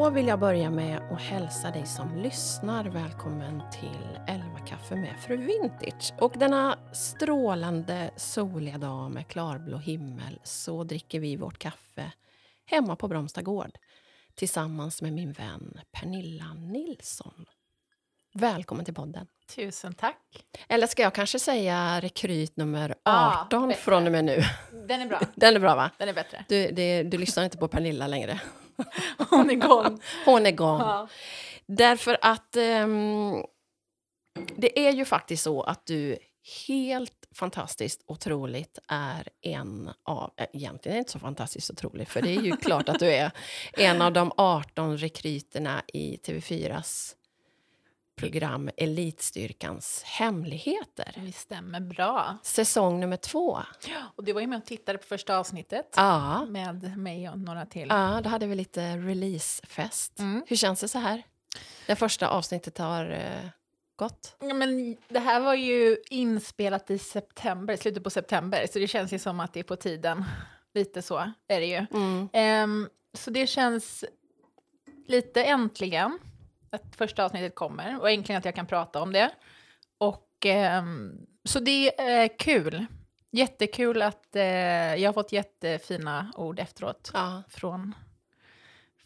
Då vill jag börja med att hälsa dig som lyssnar välkommen till 11 kaffe med Fru Vintage. Och denna strålande soliga dag med klarblå himmel så dricker vi vårt kaffe hemma på Bromsta gård tillsammans med min vän Pernilla Nilsson. Välkommen till podden. Tusen tack. Eller ska jag kanske säga rekryt nummer Ja, 18 bättre. från och med nu? Den är bra. Den är bra va? Den är bättre. Du, det, du lyssnar inte på Pernilla längre. Hon är igång. Hon är igång. Ja. Därför att ehm, det är ju faktiskt så att du helt fantastiskt otroligt är en av... äh, Egentligen är det inte så fantastiskt otroligt, för det är ju klart att du är en av de 18 rekryterna i TV4s program Elitstyrkans hemligheter. Vi stämmer bra. Säsong nummer två. Och du var ju med och tittade på första avsnittet Ja, med mig och några till. ja då hade vi lite releasefest. Mm. Hur känns det så här? Det första avsnittet har eh, gått. Ja, men det här var ju inspelat i september, slutet på september, så det känns ju som att det är på tiden. Lite så är det ju. Mm. Ehm, så det känns lite äntligen att första avsnittet kommer och äntligen att jag kan prata om det. Och ehm, så det är kul. Jättekul att eh, jag har fått jättefina ord efteråt Ja. från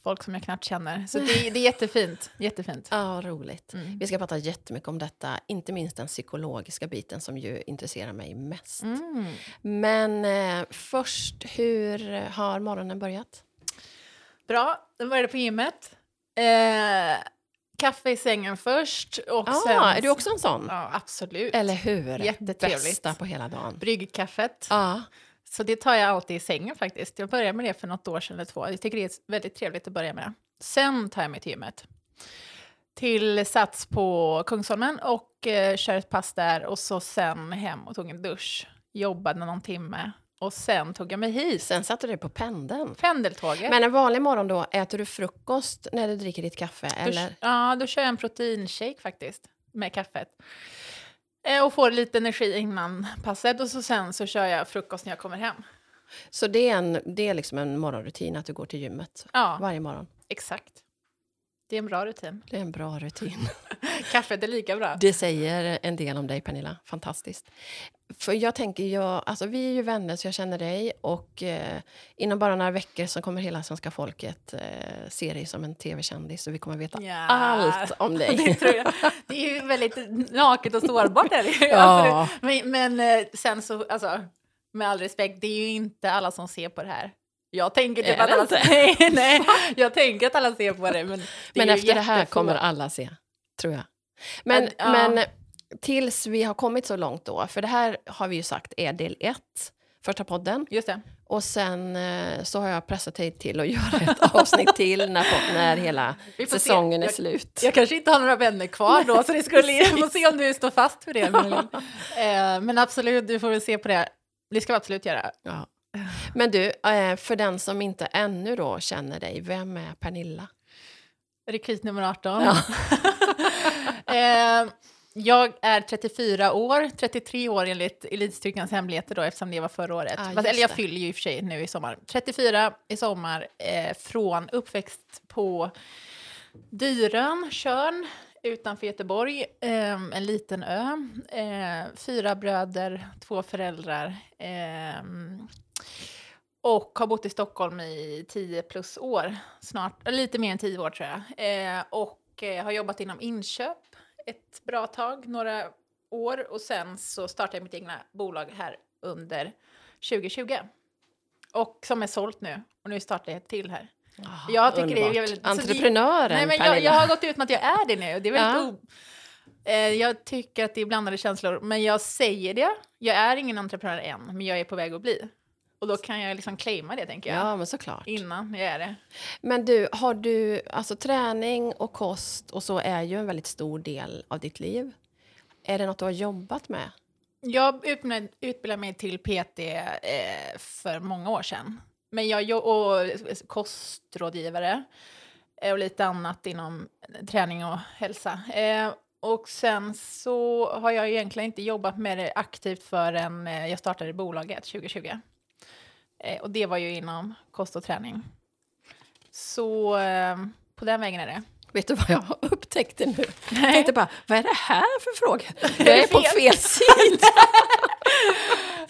folk som jag knappt känner. Så det, det är jättefint. jättefint. Ja, roligt. Mm. Vi ska prata jättemycket om detta, inte minst den psykologiska biten som ju intresserar mig mest. Mm. Men eh, först, hur har morgonen börjat? Bra, då började på gymmet. Eh, kaffe i sängen först. Och Ja, sen, Ah, är du också en sån? Ja, absolut. Eller hur? Jättetrevligt. Bästa på hela dagen. Bryggkaffet. Ja, Så det tar jag alltid i sängen faktiskt. Jag började med det för något år sedan eller två. Jag tycker det är väldigt trevligt att börja med. Sen tar jag mig till gymmet. Till Sats på Kungsholmen och eh, kör ett pass där och så sen hem och tog en dusch. Jobbade någon timme och sen tog jag mig hit. sen satte du dig på pendeln. Pendeltåget. Men en vanlig morgon då, äter du frukost när du dricker ditt kaffe? Då, Eller? ja, då kör jag en proteinshake faktiskt med kaffet. Eh, Och får lite energi innan passet och så sen så kör jag frukost när jag kommer hem. Så det är, en, det är liksom en morgonrutin att du går till gymmet Ja, varje morgon? exakt. Det är en bra rutin. Det är en bra rutin. Kaffet är lika bra. Det säger en del om dig, Pernilla. Fantastiskt. För jag tänker, jag, alltså vi är ju vänner så jag känner dig och eh, inom bara några veckor så kommer hela svenska folket eh, se dig som en tv-kändis och vi kommer veta Ja. allt om dig. Det, tror jag. det är ju väldigt naket och sårbart. Det. ju. Ja. Alltså, men, men eh, sen så, alltså, med all respekt, det är ju inte alla som ser på det här. Jag tänker typ att alla, inte? nej, nej, jag tänker att alla ser på det. Men, det Men efter det här kommer alla se, tror jag. Men, Ja. men tills vi har kommit så långt då, för det här har vi ju sagt är del ett, första podden. Just det. Och sen eh, så har jag pressat dig till att göra ett avsnitt till när, när hela Vi får se. säsongen är slut. Jag kanske inte har några vänner kvar då, så det skulle, jag får se om du står fast för det. Malin. Eh, men absolut, du får väl se på det. Det ska vi absolut göra. Ja. Men du, eh, för den som inte ännu då känner dig, vem är Pernilla? Rekryt nummer 18. Ja. jag är 34 år, 33 år enligt Elitstyrkans hemligheter då, eftersom det var förra året. Ah, Fast, eller jag fyller ju i och för sig nu i sommar. 34 i sommar, eh, från uppväxt på Dyrön, Tjörn, utanför Göteborg, eh, en liten ö. Eh, fyra bröder, två föräldrar. Eh, och har bott i Stockholm i 10 plus år, snart, lite mer än 10 år tror jag. Eh, och eh, har jobbat inom inköp ett bra tag, några år. Och sen så startade jag mitt egna bolag här under 2020. Och som är sålt nu. Och nu startar jag ett till här. Jag tycker det är Underbart. väldigt- så det- Entreprenören Nej, men jag, jag har gått ut med att jag är det nu. Det är väldigt Ja. eh, jag tycker att det är blandade känslor, men jag säger det. Jag är ingen entreprenör än, men jag är på väg att bli. Och då kan jag liksom claima det, tänker jag. Ja, men såklart. Innan jag är det. Men du, har du, alltså träning och kost och så är ju en väldigt stor del av ditt liv. Är det något du har jobbat med? Jag utbildade, utbildade mig till PT eh, för många år sedan. Men jag och kostrådgivare eh, och lite annat inom träning och hälsa. Eh, och sen så har jag egentligen inte jobbat med det aktivt förrän eh, jag startade bolaget 2020. Eh, och det var ju inom kost och träning. Så eh, På den vägen är det. Vet du vad jag har upptäckt nu? Jag tänkte bara, vad är det här för fråga? Jag är på fel sida.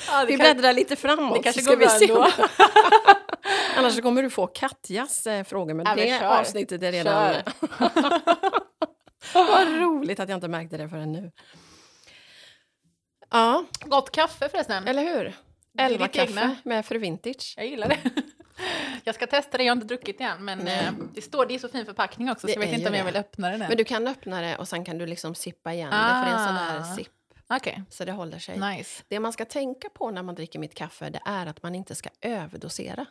Ja, Vi kan, bläddrar lite framåt. det kanske går bra ändå. Annars kommer du få Katjas eh, frågor, men Ja, det kör. avsnittet är redan... Vad roligt att jag inte märkte det förrän nu. Ja, Gott kaffe förresten. eller hur? Elva kaffe egna. med Fru Vintage. Jag gillar det. Jag ska testa det, jag har inte druckit det än. Men Nej. eh, det står, det är så fin förpackning också, så Det jag vet inte om jag vill öppna den än. Men du kan öppna det och sen kan du liksom sippa igen det, för det är en sån här Ah. sipp, Okej, så det håller sig. nice. Det man ska tänka på när man dricker mitt kaffe det är att man inte ska överdosera.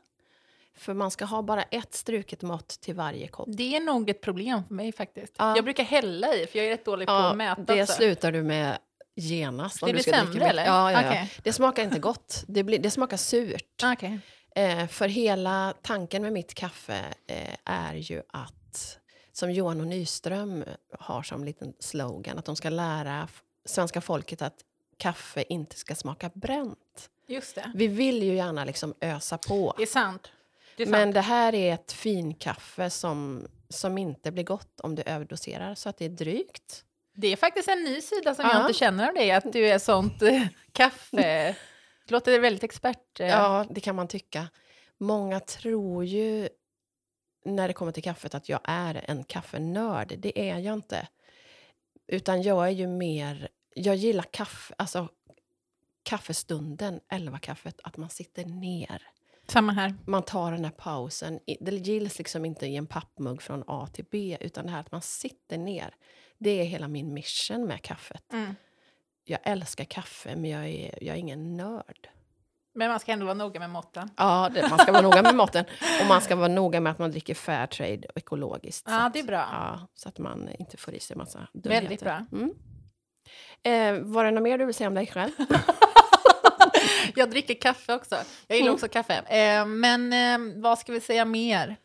För man ska ha bara ett struket mått till varje kopp. Det är nog ett problem för mig faktiskt. Ja. Jag brukar hälla i, för jag är rätt dålig på Ja, att mäta. det också. slutar du med genast. Det blir ska dricka sämre, eller? Ja, ja, ja. Okej. Det smakar inte gott. Det, blir, det smakar surt. Okej. Eh, för hela tanken med mitt kaffe eh, är ju att, som Johan och Nyström har som liten slogan, att de ska lära svenska folket att kaffe inte ska smaka bränt. Just det. Vi vill ju gärna liksom ösa på. Det är sant. Det är Men sant. det här är ett finkaffe som, som inte blir gott om du överdoserar, så att det är drygt. Det är faktiskt en ny sida som Ja. jag inte känner av dig, att du är sånt eh, kaffe... Det låter väldigt expert. eh. Ja, det kan man tycka. Många tror ju när det kommer till kaffet att jag är en kaffenörd. Det är jag inte. Utan jag är ju mer... Jag gillar kaffe, alltså kaffestunden, elva kaffet att man sitter ner. Samma här. Man tar den här pausen. Det gills liksom inte i en pappmugg från A till B, utan det här att man sitter ner. Det är hela min mission med kaffet. Mm. Jag älskar kaffe, men jag är, jag är ingen nörd. Men man ska ändå vara noga med måtten. Ja, det, man ska vara noga med maten. Och man ska vara noga med att man dricker Fairtrade och ekologiskt. Ja, att- det är bra. Ja, så att man inte får i sig massa dumheter. Väldigt bra. Mm. Eh, var det något mer du vill säga om dig själv? Jag dricker kaffe också. Jag gillar Mm. också kaffe. Eh, men eh, vad ska vi säga mer?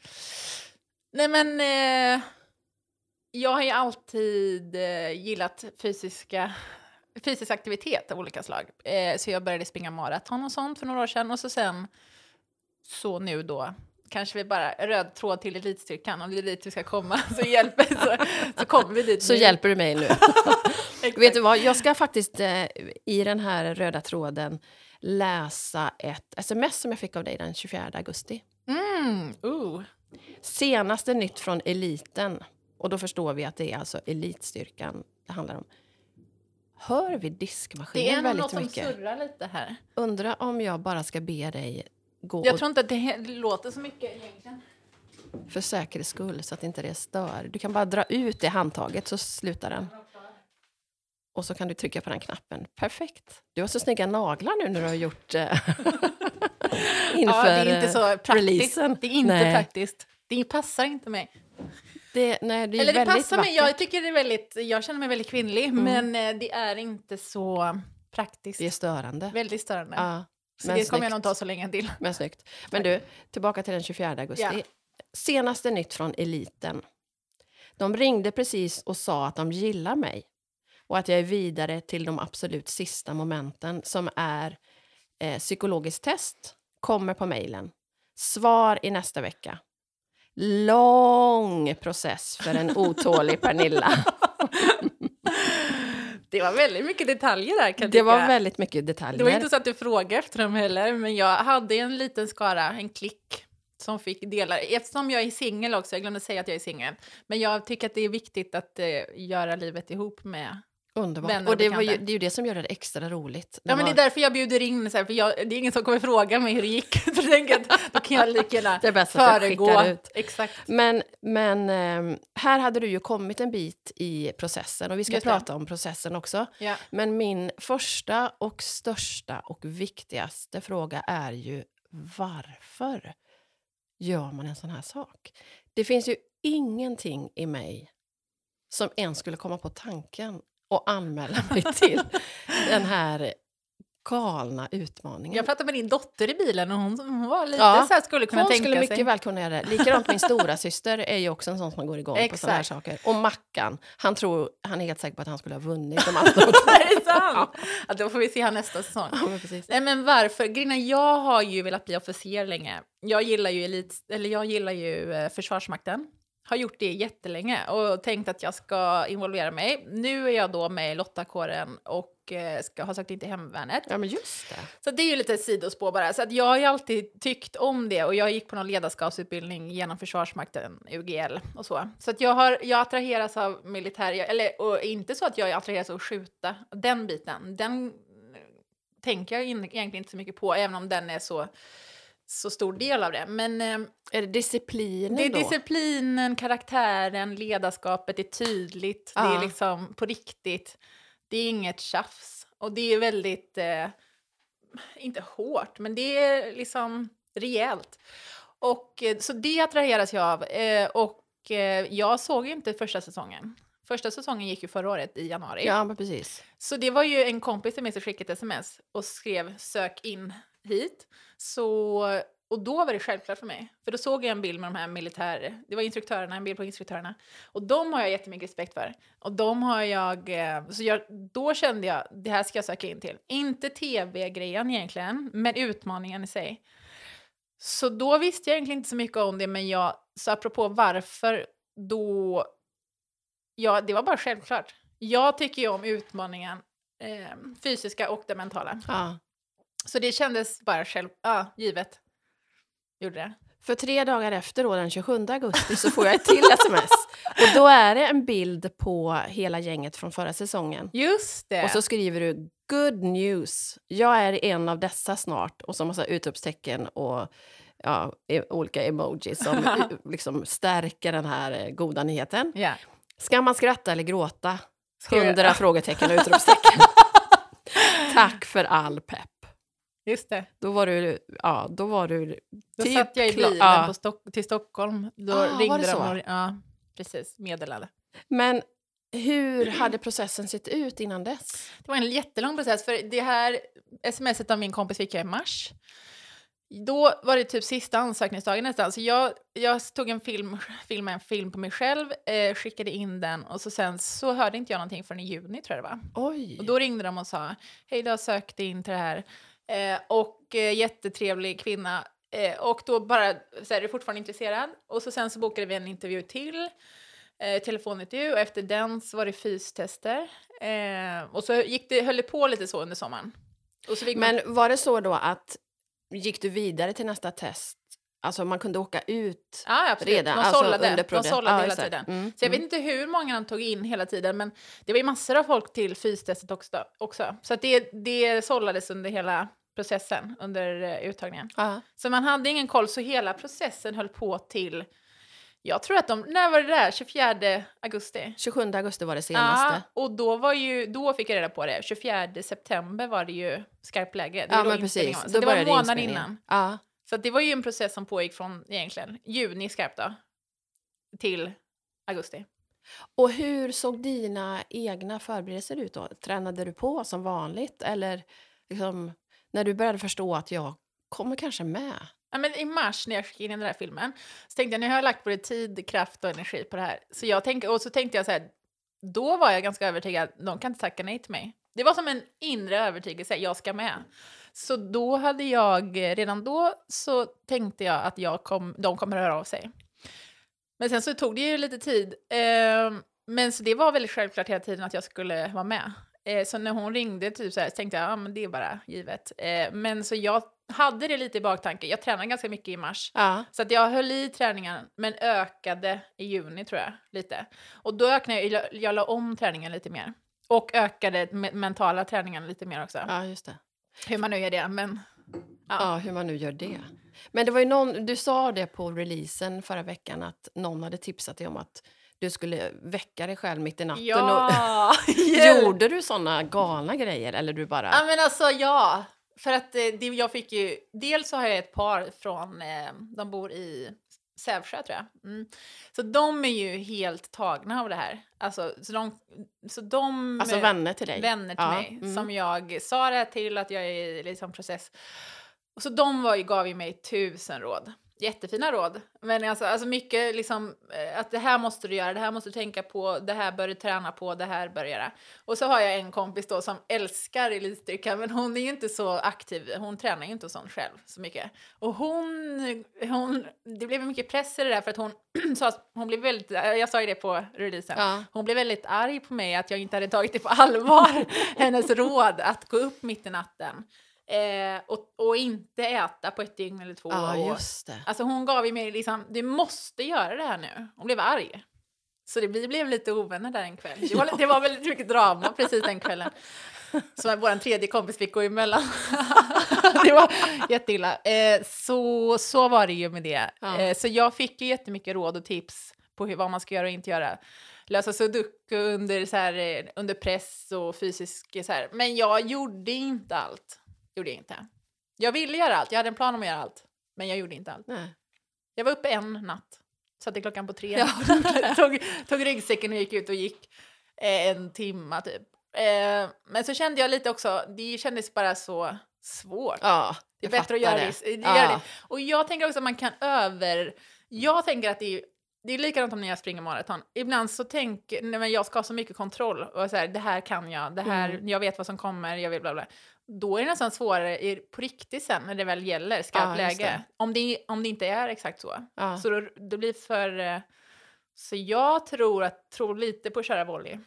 Nej men, eh, jag har ju alltid eh, gillat fysiska, fysisk aktivitet av olika slag. Eh, så jag började springa maraton och sånt för några år sedan. Och så sen, så nu då, kanske vi bara röd tråd till elitstyrkan. Om det är dit vi ska komma så hjälper så, så kommer vi dit. Så nu. hjälper du mig nu. Vet du vad, jag ska faktiskt eh, i den här röda tråden läsa ett sms som jag fick av dig den 24 augusti. Mm, ooh. Senaste nytt från eliten. Och då förstår vi att det är alltså elitstyrkan det handlar om. Hör vi Det är diskmaskinen nog väldigt något som mycket? surrar lite här. Undra om jag bara ska be dig gå Jag tror inte att det låter så mycket egentligen. för säkerhets skull så att inte det stör. Du kan bara dra ut det handtaget så slutar den. Och så kan du trycka på den knappen. Perfekt. Du har så snygga naglar nu när du har gjort eh, inför Ja, det är inte eh, så praktiskt. releasen. Det är inte Nej. praktiskt. Det passar inte mig. Det, nej, det Eller det passar mig. vackert. Jag tycker det är väldigt, jag känner mig väldigt kvinnlig, men eh, det är inte så praktiskt. Det är störande. Väldigt störande. Ja, så det kommer jag nog ta så länge till. Men snyggt. Men du, tillbaka till den 24 augusti. Ja. Senaste nytt från eliten. De ringde precis och sa att de gillar mig och att jag är vidare till de absolut sista momenten som är eh, psykologiskt test, kommer på mejlen. Svar i nästa vecka. Lång process för en otålig Pernilla. Det var väldigt mycket detaljer där kan Det var tycka. väldigt mycket detaljer. Det var inte så att du frågade efter dem heller, men jag hade en liten skara, en klick, som fick dela. Eftersom jag är singel också, jag glömde säga att jag är singel, men jag tycker att det är viktigt att eh, göra livet ihop med Underbart. vänner och Och det, var ju, det är ju det som gör det extra roligt. Ja, men det är därför jag bjuder in, så här, för jag, det är ingen som kommer fråga mig hur det gick. Så jag tänker att då kan jag lika gärna Det är bäst att föregå. skickar ut. Exakt. Men, men ehm, här hade du ju kommit en bit i processen och vi ska Just det. prata om processen också. Ja. Men min första och största och viktigaste fråga är ju varför gör man en sån här sak? Det finns ju ingenting i mig som ens skulle komma på tanken och anmäla mig till den här galna utmaningen. Jag pratade med din dotter i bilen och hon, hon var lite Ja, så här, skulle kunna Hon tänka skulle mycket sig. väl kunna göra det. Likadant min stora syster är ju också en sån som går igång på såna här Exakt. saker. Och Mackan, han, tror, han är helt säker på att han skulle ha vunnit om han stod är det sant? Ja, då får vi se här nästa säsong. Ja, men precis. Nej men varför? Är, jag har ju velat bli officer länge. Jag gillar ju, elit, eller jag gillar ju eh, Försvarsmakten. Har gjort det jättelänge och tänkt att jag ska involvera mig. Nu är jag då med i lottakåren och eh, ska ha sagt in till hemvärnet. Ja, men just det. Så det är ju lite sidospår bara. Så att jag har ju alltid tyckt om det och jag gick på någon ledarskapsutbildning genom Försvarsmakten, UGL och så. Så att jag har, jag attraheras av militär, eller och inte så att jag attraheras av att skjuta, den biten, den tänker jag in, egentligen inte så mycket på, även om den är så, så stor del av det. Men eh, Är det disciplinen det är då? disciplinen, karaktären, ledarskapet, det är tydligt, det Ja. är liksom på riktigt. Det är inget tjafs. Och det är väldigt, eh, inte hårt, men det är liksom rejält. Och eh, så det attraheras jag av. Eh, och eh, jag såg ju inte första säsongen. Första säsongen gick ju förra året i januari. Ja, men precis. Så det var ju en kompis till mig som skickade ett sms och skrev sök in hit. Så, och då var det självklart för mig. För då såg jag en bild med de här militär... Det var instruktörerna, en bild på instruktörerna. Och de har jag jättemycket respekt för. Och de har jag... Eh, så jag, då kände jag, det här ska jag söka in till. Inte tv-grejen egentligen, men utmaningen i sig. Så då visste jag egentligen inte så mycket om det, men jag, så apropå varför, då... Ja, det var bara självklart. Jag tycker ju om utmaningen, eh, fysiska och det mentala. Ah. Så det kändes bara själv, ja, givet. Gjorde det. För tre dagar efter, då, den 27 augusti, så får jag ett till sms. Och då är det en bild på hela gänget från förra säsongen. Just det! Och så skriver du “Good news, jag är en av dessa snart” och så massa utropstecken och ja, e- olika emojis som liksom stärker den här eh, goda nyheten. ja. Ska man skratta eller gråta? Hundra frågetecken och utropstecken. Tack för all pepp. Just det. Då var du, ja, då var du Då typ satt jag i bilen ja. på Stock- till Stockholm. Då Ah, var ringde det de så? och, ja, precis, meddelade. Men hur hade processen sett ut innan dess? Det var en jättelång process, för det här smset av min kompis fick jag i mars. Då var det typ sista ansökningsdagen nästan, så jag, jag tog en film, filmade en film på mig själv, eh, skickade in den och så sen så hörde inte jag någonting förrän i juni tror jag det var. Oj! Och då ringde de och sa, hej du har sökt in till det här. Eh, och eh, jättetrevlig kvinna. Eh, och då bara, så är du fortfarande intresserad? Och så sen så bokade vi en intervju till, eh, telefonintervju, och efter den så var det fystester. Eh, och så gick det, höll det på lite så under sommaren. Fick man, Men var det så då att gick du vidare till nästa test? Alltså man kunde åka ut ja, absolut. redan? de alltså sållade, de processen? sållade Ja, hela det. tiden. Mm, Så jag mm. vet inte hur många de tog in hela tiden, men det var ju massor av folk till fystestet också. också. Så att det, det sållades under hela processen, under eh, uttagningen. Ja. Så man hade ingen koll, så hela processen höll på till, jag tror att de, när var det där? 24 augusti? 27 augusti var det senaste. Ja, och då, var ju, då fick jag reda på det. 24 september var det ju skarpt läge. Ja, då men precis. Så det var en månad innan. Ja. Så det var ju en process som pågick från egentligen juni skarpt då, till augusti. Och hur såg dina egna förberedelser ut då? Tränade du på som vanligt? Eller liksom, när du började förstå att jag kommer kanske med? Ja, men I mars när jag skickade in den där filmen så tänkte jag nu har jag lagt både tid, kraft och energi på det här. Så jag tänk, och så tänkte jag så här, då var jag ganska övertygad, de kan inte tacka nej till mig. Det var som en inre övertygelse, jag ska med. Så då hade jag, redan då så tänkte jag att jag kom, de kommer höra av sig. Men sen så tog det ju lite tid. Eh, men så det var väldigt självklart hela tiden att jag skulle vara med. Eh, så när hon ringde typ så, här, så tänkte jag, ja men det är bara givet. Eh, men så jag hade det lite i baktanke. Jag tränade ganska mycket i mars. Ja. Så att jag höll i träningen, men ökade i juni tror jag, lite. Och då ökade jag, jag, la om träningen lite mer. Och ökade me- mentala träningen lite mer också. ja, just det. Hur man nu gör det, men... Ja. Ja, hur man nu gör det. Men det var ju någon, du sa det på releasen förra veckan att någon hade tipsat dig om att du skulle väcka dig själv mitt i natten. Ja! Och, gjorde du såna galna grejer eller du bara... Ja men alltså ja. För att eh, det, jag fick ju, dels så har jag ett par från, eh, de bor i Sävsjö tror jag. Mm. Så de är ju helt tagna av det här. Alltså, så de, så de Alltså eh, vänner till dig? vänner till Ja, mig mm. som jag sa det till att jag är i liksom process. Och så de var ju, gav ju mig tusen råd. Jättefina råd. Men alltså, alltså mycket liksom eh, att det här måste du göra, det här måste du tänka på, det här bör du träna på, det här bör du göra. Och så har jag en kompis då som älskar elitstyrka men hon är ju inte så aktiv, hon tränar ju inte sånt själv så mycket. Och hon, hon det blev mycket press i det där för att hon sa, hon blev väldigt, jag sa ju det på releasen, Ja. hon blev väldigt arg på mig att jag inte hade tagit det på allvar, hennes råd att gå upp mitt i natten. Eh, och, och inte äta på ett dygn eller två. Ja, och, just det. Alltså hon gav ju mig liksom, du måste göra det här nu. Hon blev arg. Så det, vi blev lite ovänner där en kväll. Det var, det var väldigt mycket drama precis den kvällen. Så vår tredje kompis fick gå emellan. det var jätteilla. Eh, så, så var det ju med det. Ja. Eh, så jag fick ju jättemycket råd och tips på hur, vad man ska göra och inte göra. Lösa sudoku under, så här, eh, under press och fysisk så här. Men jag gjorde inte allt. Gjorde jag inte. Jag ville göra allt. Jag hade en plan om att göra allt. Men jag gjorde inte allt. Nej. Jag var uppe en natt. Satte klockan på tre. Ja. tog, tog ryggsäcken och gick ut och gick eh, en timma typ. Eh, men så kände jag lite också, det kändes bara så svårt. Ja, det är bättre att göra det. det. Ja. Det. Och jag tänker också att man kan över... Jag tänker att det är, det är likadant om när jag springer maraton. Ibland så tänker nej men jag ska ha så mycket kontroll och så här, det här kan jag, det här, Mm. jag vet vad som kommer, jag vill bla bla. Då är det nästan svårare i, på riktigt sen när det väl gäller skarpt just läge. det. Om det, om det inte är exakt så. Ja. Så då, det blir för... eh, Så jag tror, att, tror lite på att köra volley.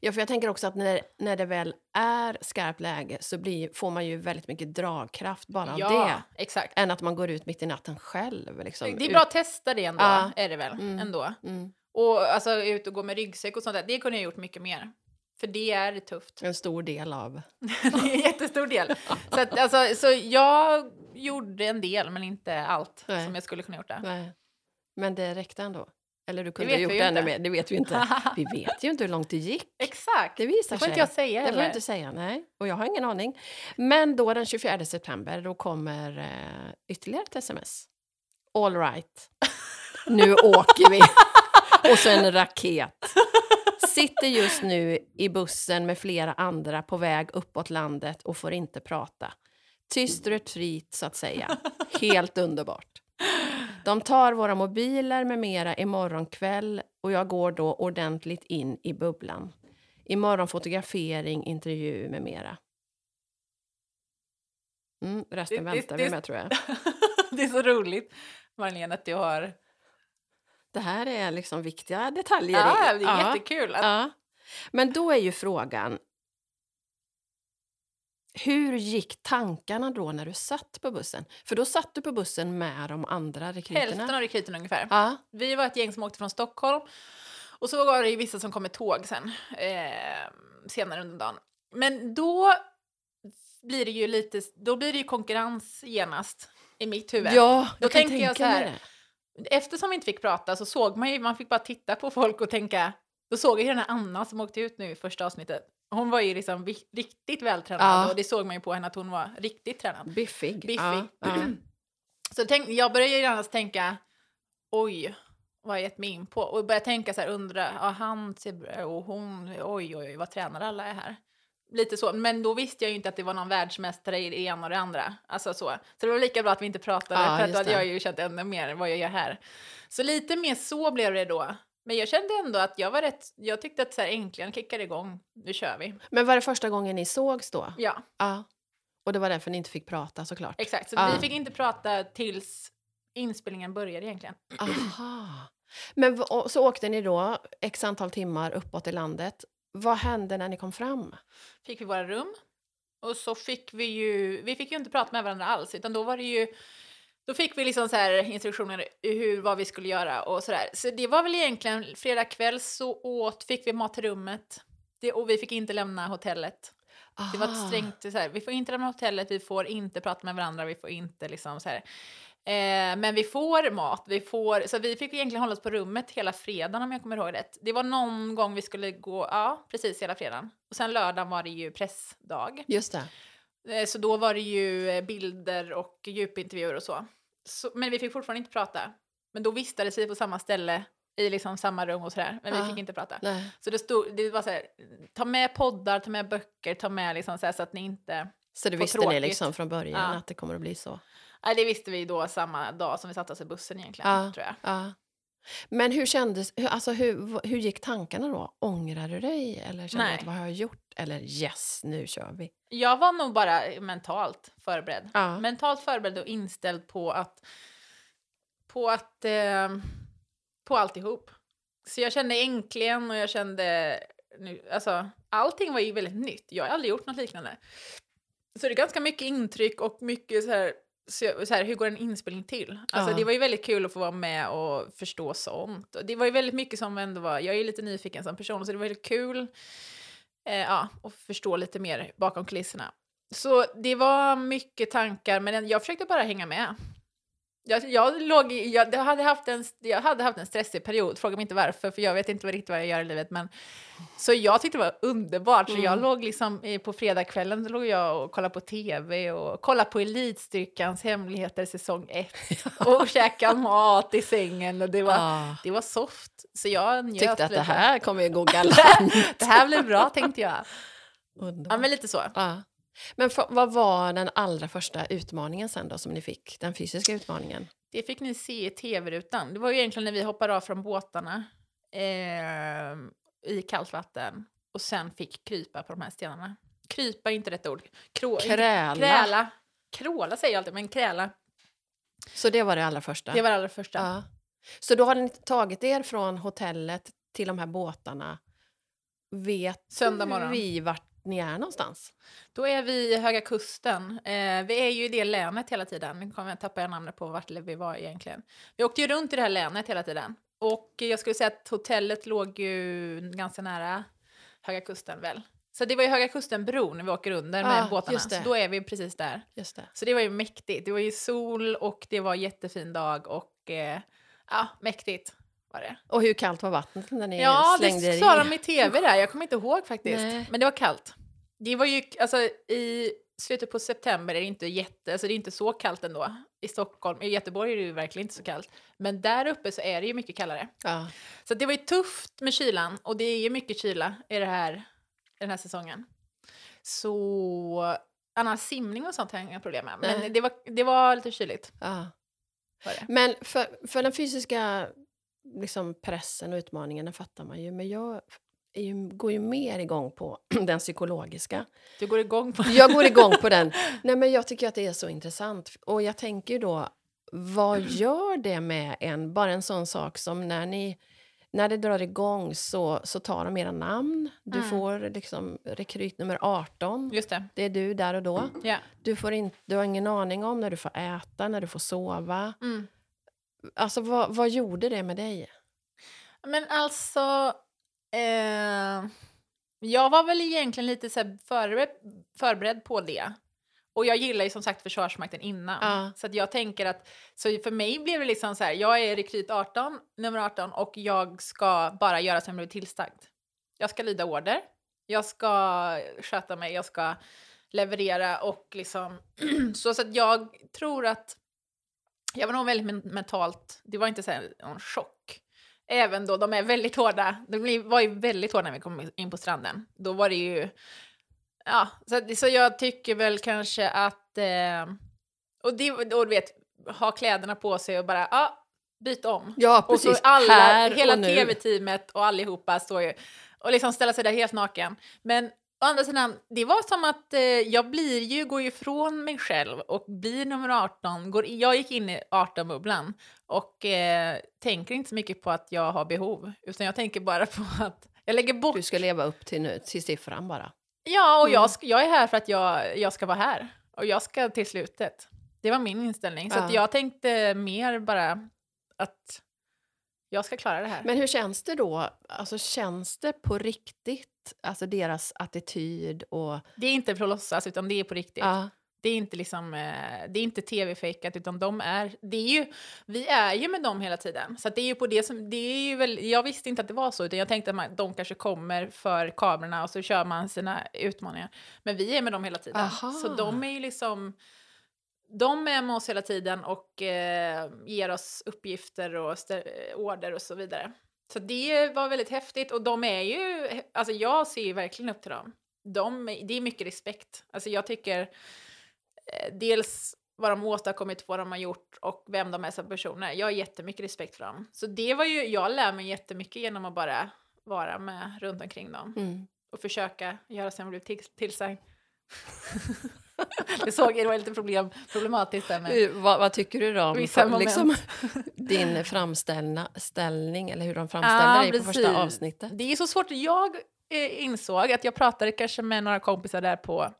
Ja, för jag tänker också att när, när det väl är skarpt läge så blir, får man ju väldigt mycket dragkraft bara av det. exakt. Än att man går ut mitt i natten själv. Liksom, Det är bra att testa det ändå, Ja. är det väl? Mm. Ändå. Mm, Och alltså ut och gå med ryggsäck och sånt där, det kunde jag gjort mycket mer. För det är tufft. en stor del av... det är en jättestor del. Så, att, alltså, så jag gjorde en del, men inte allt Nej. som jag skulle kunna gjort det. Nej. Men det räckte ändå. Eller du kunde ha gjort ännu mer. Det vet vi inte. Vi vet ju inte hur långt det gick. Exakt! Det visar Det får sig. inte jag säga Det får inte säga, nej. Och jag har ingen aning. Men då den 24 september, då kommer eh, ytterligare ett sms. All right. Nu åker vi. Och så en raket. Sitter just nu i bussen med flera andra på väg uppåt landet och får inte prata. Tyst retreat, så att säga. Helt underbart. De tar våra mobiler med mera imorgon kväll och jag går då ordentligt in i bubblan. Imorgon fotografering, intervju med mera. Mm, resten Det- väntar det- vi med tror jag. det är så roligt, Marlene, att du har... Det här är liksom viktiga detaljer. Ja, det är ja, jättekul. Att... ja. Men då är ju frågan. Hur gick tankarna då när du satt på bussen? För då satt du på bussen med de andra rekryterna. Hälften av rekryterna ungefär. Ja, Vi var ett gäng som åkte från Stockholm. Och så var det ju vissa som kom med tåg sen, eh, senare under dagen. Men då blir det ju lite, då blir det ju konkurrens genast i mitt huvud. ja Då tänker jag så här. Eftersom vi inte fick prata så såg man ju, man fick bara titta på folk och tänka, då såg jag ju den här Anna som åkte ut nu i första avsnittet. Hon var ju liksom riktigt vältränad Ja. och det såg man ju på henne att hon var riktigt tränad. Biffig. Biffig. Ja, ja. Så tänk, jag började ju annars tänka, oj, vad har jag gett mig in på? Och började tänka så här, undra, ja, han och hon, oj, oj, oj, vad tränare alla är här. Lite så, men då visste jag ju inte att det var någon världsmästare i det ena och det andra. Alltså så. Så det var lika bra att vi inte pratade, för att då hade jag ju känt ännu mer vad jag gör här. Så lite mer så blev det då. Men jag kände ändå att jag var rätt, jag tyckte att så här äntligen kickade igång, nu kör vi. Men var det första gången ni sågs då? Ja, Ja. Och det var därför ni inte fick prata såklart? exakt. Så Ja. vi fick inte prata tills inspelningen började egentligen. Aha. Men så åkte ni då x antal timmar uppåt i landet. Vad hände när ni kom fram? fick vi våra rum. Och så fick vi ju, vi fick ju inte prata med varandra alls, utan då var det ju, då fick vi liksom så här instruktioner hur, vad vi skulle göra och sådär. Så det var väl egentligen, fredag kväll så åt, fick vi mat i rummet. Det, och vi fick inte lämna hotellet. Det var ett Aha. strängt, så här, vi får inte lämna hotellet, vi får inte prata med varandra, vi får inte liksom så här. Eh, men vi får mat, vi får, så vi fick egentligen hålla oss på rummet hela fredagen om jag kommer ihåg rätt. Det var någon gång vi skulle gå, ja precis hela fredagen. Och sen lördagen var det ju pressdag. Just det. Eh, så då var det ju eh, bilder och djupintervjuer och så. så. Men vi fick fortfarande inte prata. Men då vistades vi på samma ställe i liksom samma rum och sådär. Men vi Ja. fick inte prata. Nej. Så det, stod, det var så här, ta med poddar, ta med böcker, ta med liksom så, här, så att ni inte... Så det visste ni tråkigt. liksom från början Ja. att det kommer att bli så? Nej, det visste vi då samma dag som vi satte oss i bussen egentligen, Ja. tror jag. Ja. Men hur kändes, hur, alltså hur, hur gick tankarna då? Ångrar du dig? Eller kände du att vad har jag gjort? Eller yes, nu kör vi. Jag var nog bara mentalt förberedd. Ja. Mentalt förberedd och inställd på att... På att... Eh, på alltihop. Så jag kände äntligen och jag kände... Nu, alltså, allting var ju väldigt nytt. Jag har aldrig gjort något liknande. Så det är ganska mycket intryck och mycket så här... Så, så här hur går en inspelning till? Alltså, Ja. Det var ju väldigt kul att få vara med och förstå sånt. Det var ju väldigt mycket som ändå var... Jag är lite nyfiken som person, så det var väldigt kul eh, ja, och förstå lite mer bakom kulisserna. Så det var mycket tankar, men jag försökte bara hänga med. Jag, jag, låg i, jag, jag, hade haft en, jag hade haft en stressig period, fråga mig inte varför, för jag vet inte riktigt vad jag gör i livet. Men, så jag tyckte det var underbart, så jag Mm. låg liksom på fredagskvällen så låg jag och kollade på tv och kollade på Elitstyrkans hemligheter säsong 1 och käkade mat i sängen och det var, Ja. det var soft. Så jag njöt Tyckte att lite. det här kommer ju gå galant. det här blev bra tänkte jag. Underbart. Ja, men lite så. Ja. Men för, vad var den allra första utmaningen sen då som ni fick? Den fysiska utmaningen? Det fick ni se i tv-rutan. Det var ju egentligen när vi hoppade av från båtarna eh, i kallt vatten och sen fick krypa på de här stenarna. Krypa är inte rätt ord. Krå, Kräla. Kräla. Kråla säger jag alltid, men kräla. Så det var det allra första? Det var det allra första. ja. Så då har ni tagit er från hotellet till de här båtarna. Vet Söndag morgon. vi vart ni är någonstans? Då är vi i Höga Kusten. Eh, vi är ju i det länet hela tiden. Nu kommer jag tappa namnet på vart vi var egentligen. Vi åkte ju runt i det här länet hela tiden. Och jag skulle säga att hotellet låg ju ganska nära Höga Kusten väl. Så det var ju Höga Kusten-bron när vi åker under med Ja, båtarna. Så då är vi precis där. Just det. Så det var ju mäktigt. Det var ju sol och det var jättefin dag och eh, ja, mäktigt var det. Och hur kallt var vattnet när ni Ja, slängde er det i? sa de i tv där. Jag kommer inte ihåg faktiskt. Nej. Men det var kallt. Det var ju, alltså i slutet på september är det inte jätte, alltså det är inte så kallt ändå. I Stockholm, i Göteborg är det ju verkligen inte så kallt. Men där uppe så är det ju mycket kallare. Ja. Så det var ju tufft med kylan och det är ju mycket kyla i det här, i den här säsongen. Så annars simning och sånt har jag inga problem med. Men Nej. det var, det var lite kyligt. Ja. Var det. Men för, för den fysiska liksom, pressen och utmaningen, den fattar man ju. Men jag är ju, går ju mer igång på den psykologiska. Du går igång på Jag går igång på den. Nej, men jag tycker att det är så intressant. Och jag tänker ju då, vad gör det med en? Bara en sån sak som när ni... När det drar igång så, så tar de era namn. Du Mm. får liksom rekryt nummer 18. Just det. Det är du där och då. Ja. Du, får in, du har ingen aning om när du får äta, när du får sova. Mm. Alltså, vad, vad gjorde det med dig? Men alltså, eh, jag var väl egentligen lite så förberedd, förberedd på det. Och jag gillar ju som sagt Försvarsmakten innan. Ja. Så jag tänker att, så för mig blev det liksom så här, jag är rekryt 18, nummer 18 och jag ska bara göra som jag blivit tillsagd. Jag ska lyda order, jag ska sköta mig, jag ska leverera och liksom, så, så att jag tror att jag var nog väldigt men- mentalt, det var inte så här någon chock. Även då de är väldigt hårda. De var ju väldigt hårda när vi kom in på stranden. Då var det ju... Ja, så, så jag tycker väl kanske att... Eh, och, det, och du vet, ha kläderna på sig och bara, ja, byt om. Ja, Och så precis. alla, Här hela tv-teamet och allihopa står ju och liksom ställa sig där helt naken. Men å andra sidan, det var som att eh, jag blir ju, går ju ifrån mig själv och blir nummer 18. Går, jag gick in i 18-bubblan och eh, tänker inte så mycket på att jag har behov, utan jag tänker bara på att jag lägger bort Du ska leva upp till, nu, till siffran bara. Ja, och Mm. jag, jag är här för att jag, jag ska vara här. Och jag ska till slutet. Det var min inställning. Så Ja. jag tänkte mer bara att jag ska klara det här. Men hur känns det då? Alltså, känns det på riktigt? Alltså deras attityd och... det är inte för att låtsas, utan det är på riktigt. Ja, Det är inte liksom, eh, det är inte tv-fejkat, utan de är, det är ju, vi är ju med dem hela tiden. Så det är ju på det som, det är ju väl, jag visste inte att det var så, utan jag tänkte att man, de kanske kommer för kamerorna och så kör man sina utmaningar. Men vi är med dem hela tiden. Aha. Så de är ju liksom, de är med oss hela tiden och eh, ger oss uppgifter och order och så vidare. Så det var väldigt häftigt och de är ju, alltså jag ser ju verkligen upp till dem. De, det är mycket respekt. Alltså jag tycker eh, dels vad de åstadkommit, vad de har gjort och vem de är som personer. Jag har jättemycket respekt för dem. Så det var ju, jag lär mig jättemycket genom att bara vara med runt omkring dem Mm. och försöka göra sig bli till, till det såg det var lite problem, problematiskt där med Vad, vad tycker du då om för- liksom, din framställning, eller hur de framställde Ja, dig på precis. första avsnittet? Det är så svårt. Jag eh, insåg att jag pratade kanske med några kompisar där på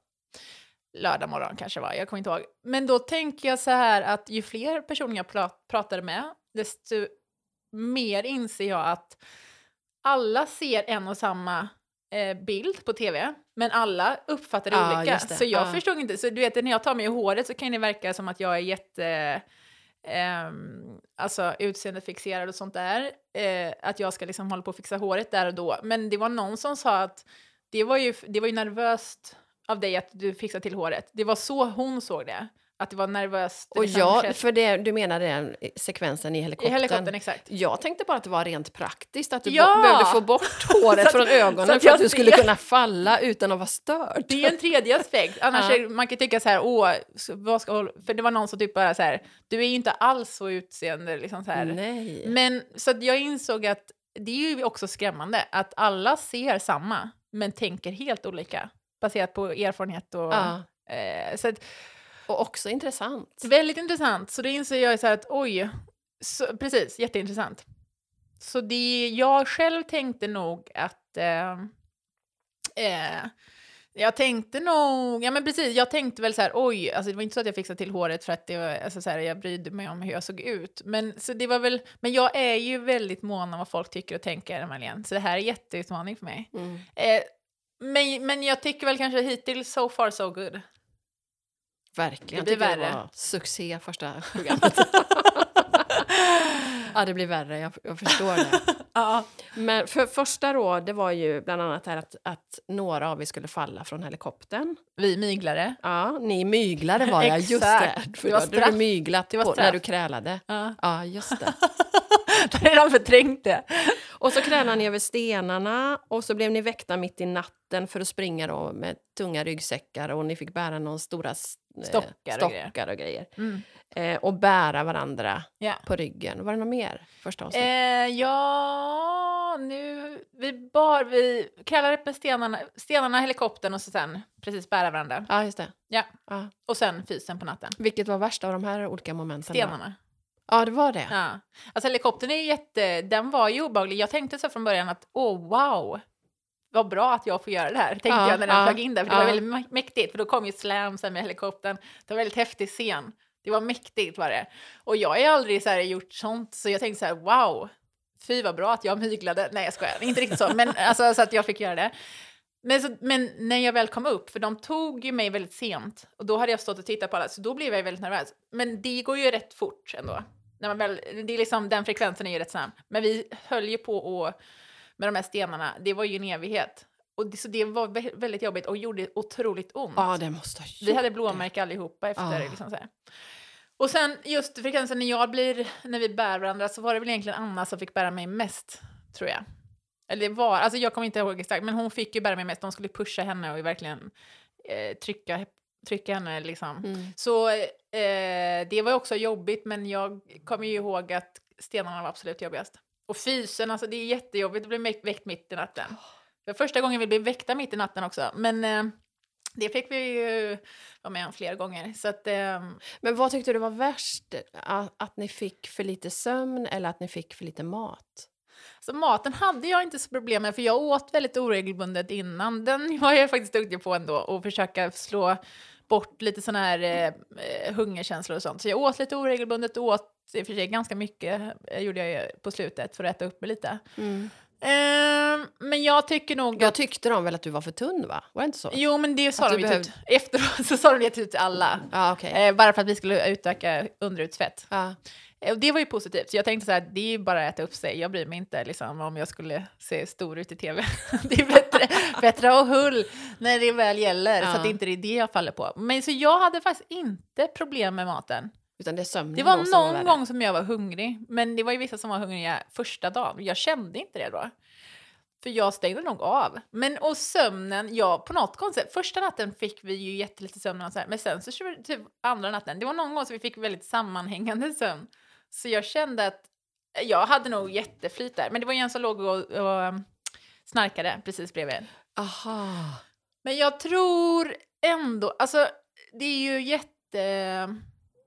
lördag morgon kanske var, jag kommer inte ihåg. Men då tänker jag så här att ju fler personer jag pra- pratade med, desto mer inser jag att alla ser en och samma eh, bild på tv, men alla uppfattar det Ja, olika. det. Så jag Ja. förstod inte, så du vet när jag tar mig i håret så kan det verka som att jag är jätte ehm, alltså utseendefixerad och sånt där. Eh, att jag ska liksom hålla på och fixa håret där och då. Men det var någon som sa att det var ju, det var ju nervöst av dig att du fixade till håret. Det var så hon såg det. Att det var nervöst. Och liksom, jag, skett- för det, du menar den sekvensen i I helikoptern? helikoptern, exakt. Jag tänkte bara att det var rent praktiskt, att du Ja! behövde få bort håret att- från ögonen för att du skulle ser- kunna falla utan att vara störd. Det är en tredje aspekt. Annars Ja. är, man kan tycka så här, åh, vad ska jag hålla-" För det var någon som typ bara så här, du är ju inte alls så utseende liksom så här. Nej. Men så att jag insåg att det är ju också skrämmande att alla ser samma, men tänker helt olika. Baserat på erfarenhet och... Ja. Eh, så att, Och också intressant. väldigt intressant. Så då inser jag så här att oj, så, precis, jätteintressant. Så det, jag själv tänkte nog att... Eh, eh, jag tänkte nog, ja men precis, jag tänkte väl så här, oj, alltså det var inte så att jag fixade till håret för att det var, alltså så här, jag brydde mig om hur jag såg ut. Men, så det var väl, men jag är ju väldigt mån om vad folk tycker och tänker, Marlene, så det här är jätteutmaning för mig. Mm. Eh, men, men jag tycker väl kanske hittills so far so good. Verkligen. Det blir värre. Det var succé första programmet. ja, det blir värre. Jag, jag förstår det. Ja. Men för första då, det var ju bland annat det här att, att några av er skulle falla från helikoptern. Vi myglare. Ja, ni myglade var jag, just det. För Det var straff. du myglat Det var straff. när du krälade. Ja. Ja, just det. Då har redan förträngt det. Och så krälade ni över stenarna och så blev ni väckta mitt i natten för att springa då med tunga ryggsäckar och ni fick bära någon stora s- eh, Stockar och grejer. stockar och grejer. Mm. Eh, och bära varandra Ja. på ryggen. Var det något mer första avsnittet? Eh, ja, nu... Vi bar... Vi upp med stenarna, stenarna, helikoptern och så sen precis bära varandra. Ja, just det. Ja. Ja. Och sen fysen på natten. Vilket var värst av de här olika momenten? då? Stenarna. Ja, det var det. Ja. Alltså helikoptern är ju jätte... Den var ju obehaglig. Jag tänkte så från början att åh, wow. Vad bra att jag får göra det här, tänkte Ja, jag när den ja, flög in där. För det ja. var väldigt mä- mäktigt, för då kom ju Slam sen med helikoptern. Det var en väldigt häftig scen. Det var mäktigt var det. Och jag har aldrig så här gjort sånt, så jag tänkte så här, wow. Fy vad bra att jag myglade. Nej jag skojar, inte riktigt så. Men alltså så att jag fick göra det. Men, så, men när jag väl kom upp, för de tog ju mig väldigt sent. Och då hade jag stått och tittat på alla, så då blev jag väldigt nervös. Men det går ju rätt fort ändå. När man väl, det är liksom, den frekvensen är ju rätt snabb. Men vi höll ju på och, med de här stenarna, det var ju en evighet. Och det, så det var vä- väldigt jobbigt och gjorde otroligt ont. Ja, det måste ha Vi hade gjort blåmärke allihopa efter. Ah. Liksom så här. Och sen just frekvensen när jag blir, när vi bär varandra så var det väl egentligen Anna som fick bära mig mest, tror jag. Eller det var, alltså jag kommer inte ihåg exakt, men hon fick ju bära mig mest. De skulle pusha henne och verkligen eh, trycka, trycka henne liksom. Mm. Så eh, det var också jobbigt, men jag kommer ju ihåg att stenarna var absolut jobbigast. Och fysen, alltså det är jättejobbigt att bli väck- väckt mitt i natten. Det var första gången vi blev väckta mitt i natten också, men eh, det fick vi ju vara med om flera gånger. Så att, eh, Men vad tyckte du var värst? Att, att ni fick för lite sömn eller att ni fick för lite mat? så maten hade jag inte så problem med, för jag åt väldigt oregelbundet innan. Den var jag faktiskt duktig på ändå, och försöka slå bort lite sådana här eh, eh, hungerkänslor och sånt. Så jag åt lite oregelbundet åt i och för sig ganska mycket, eh, gjorde jag på slutet för att äta upp mig lite. Eh, men jag tycker nog Jag att... tyckte de väl att du var för tunn, va? Var det inte så? Jo, men det sa Att de ju typ, efteråt så sa de det typ till alla. Ja, okej. Eh, bara för att vi skulle utöka underutsfett. Ja. Eh, Och det var ju positivt, så jag tänkte så här, det är ju bara att äta upp sig. Jag bryr mig inte liksom, om jag skulle se stor ut i tv. det är bättre, bättre att ha hull när det väl gäller, så Ja. att det inte är det jag faller på. Men så jag hade faktiskt inte problem med maten. Utan det är sömnen Det var då som någon värre. gång som jag var hungrig, men det var ju vissa som var hungriga första dagen. Jag kände inte det då. För jag stängde nog av. Men och sömnen, ja på något konstigt Första natten fick vi ju jättelite sömn och så här, men sen så typ andra natten. Det var någon gång som vi fick väldigt sammanhängande sömn. Så jag kände att jag hade nog jätteflyt där. Men det var ju en som låg och, och um, snarkade precis bredvid. Aha. Men jag tror ändå, alltså det är ju jätte,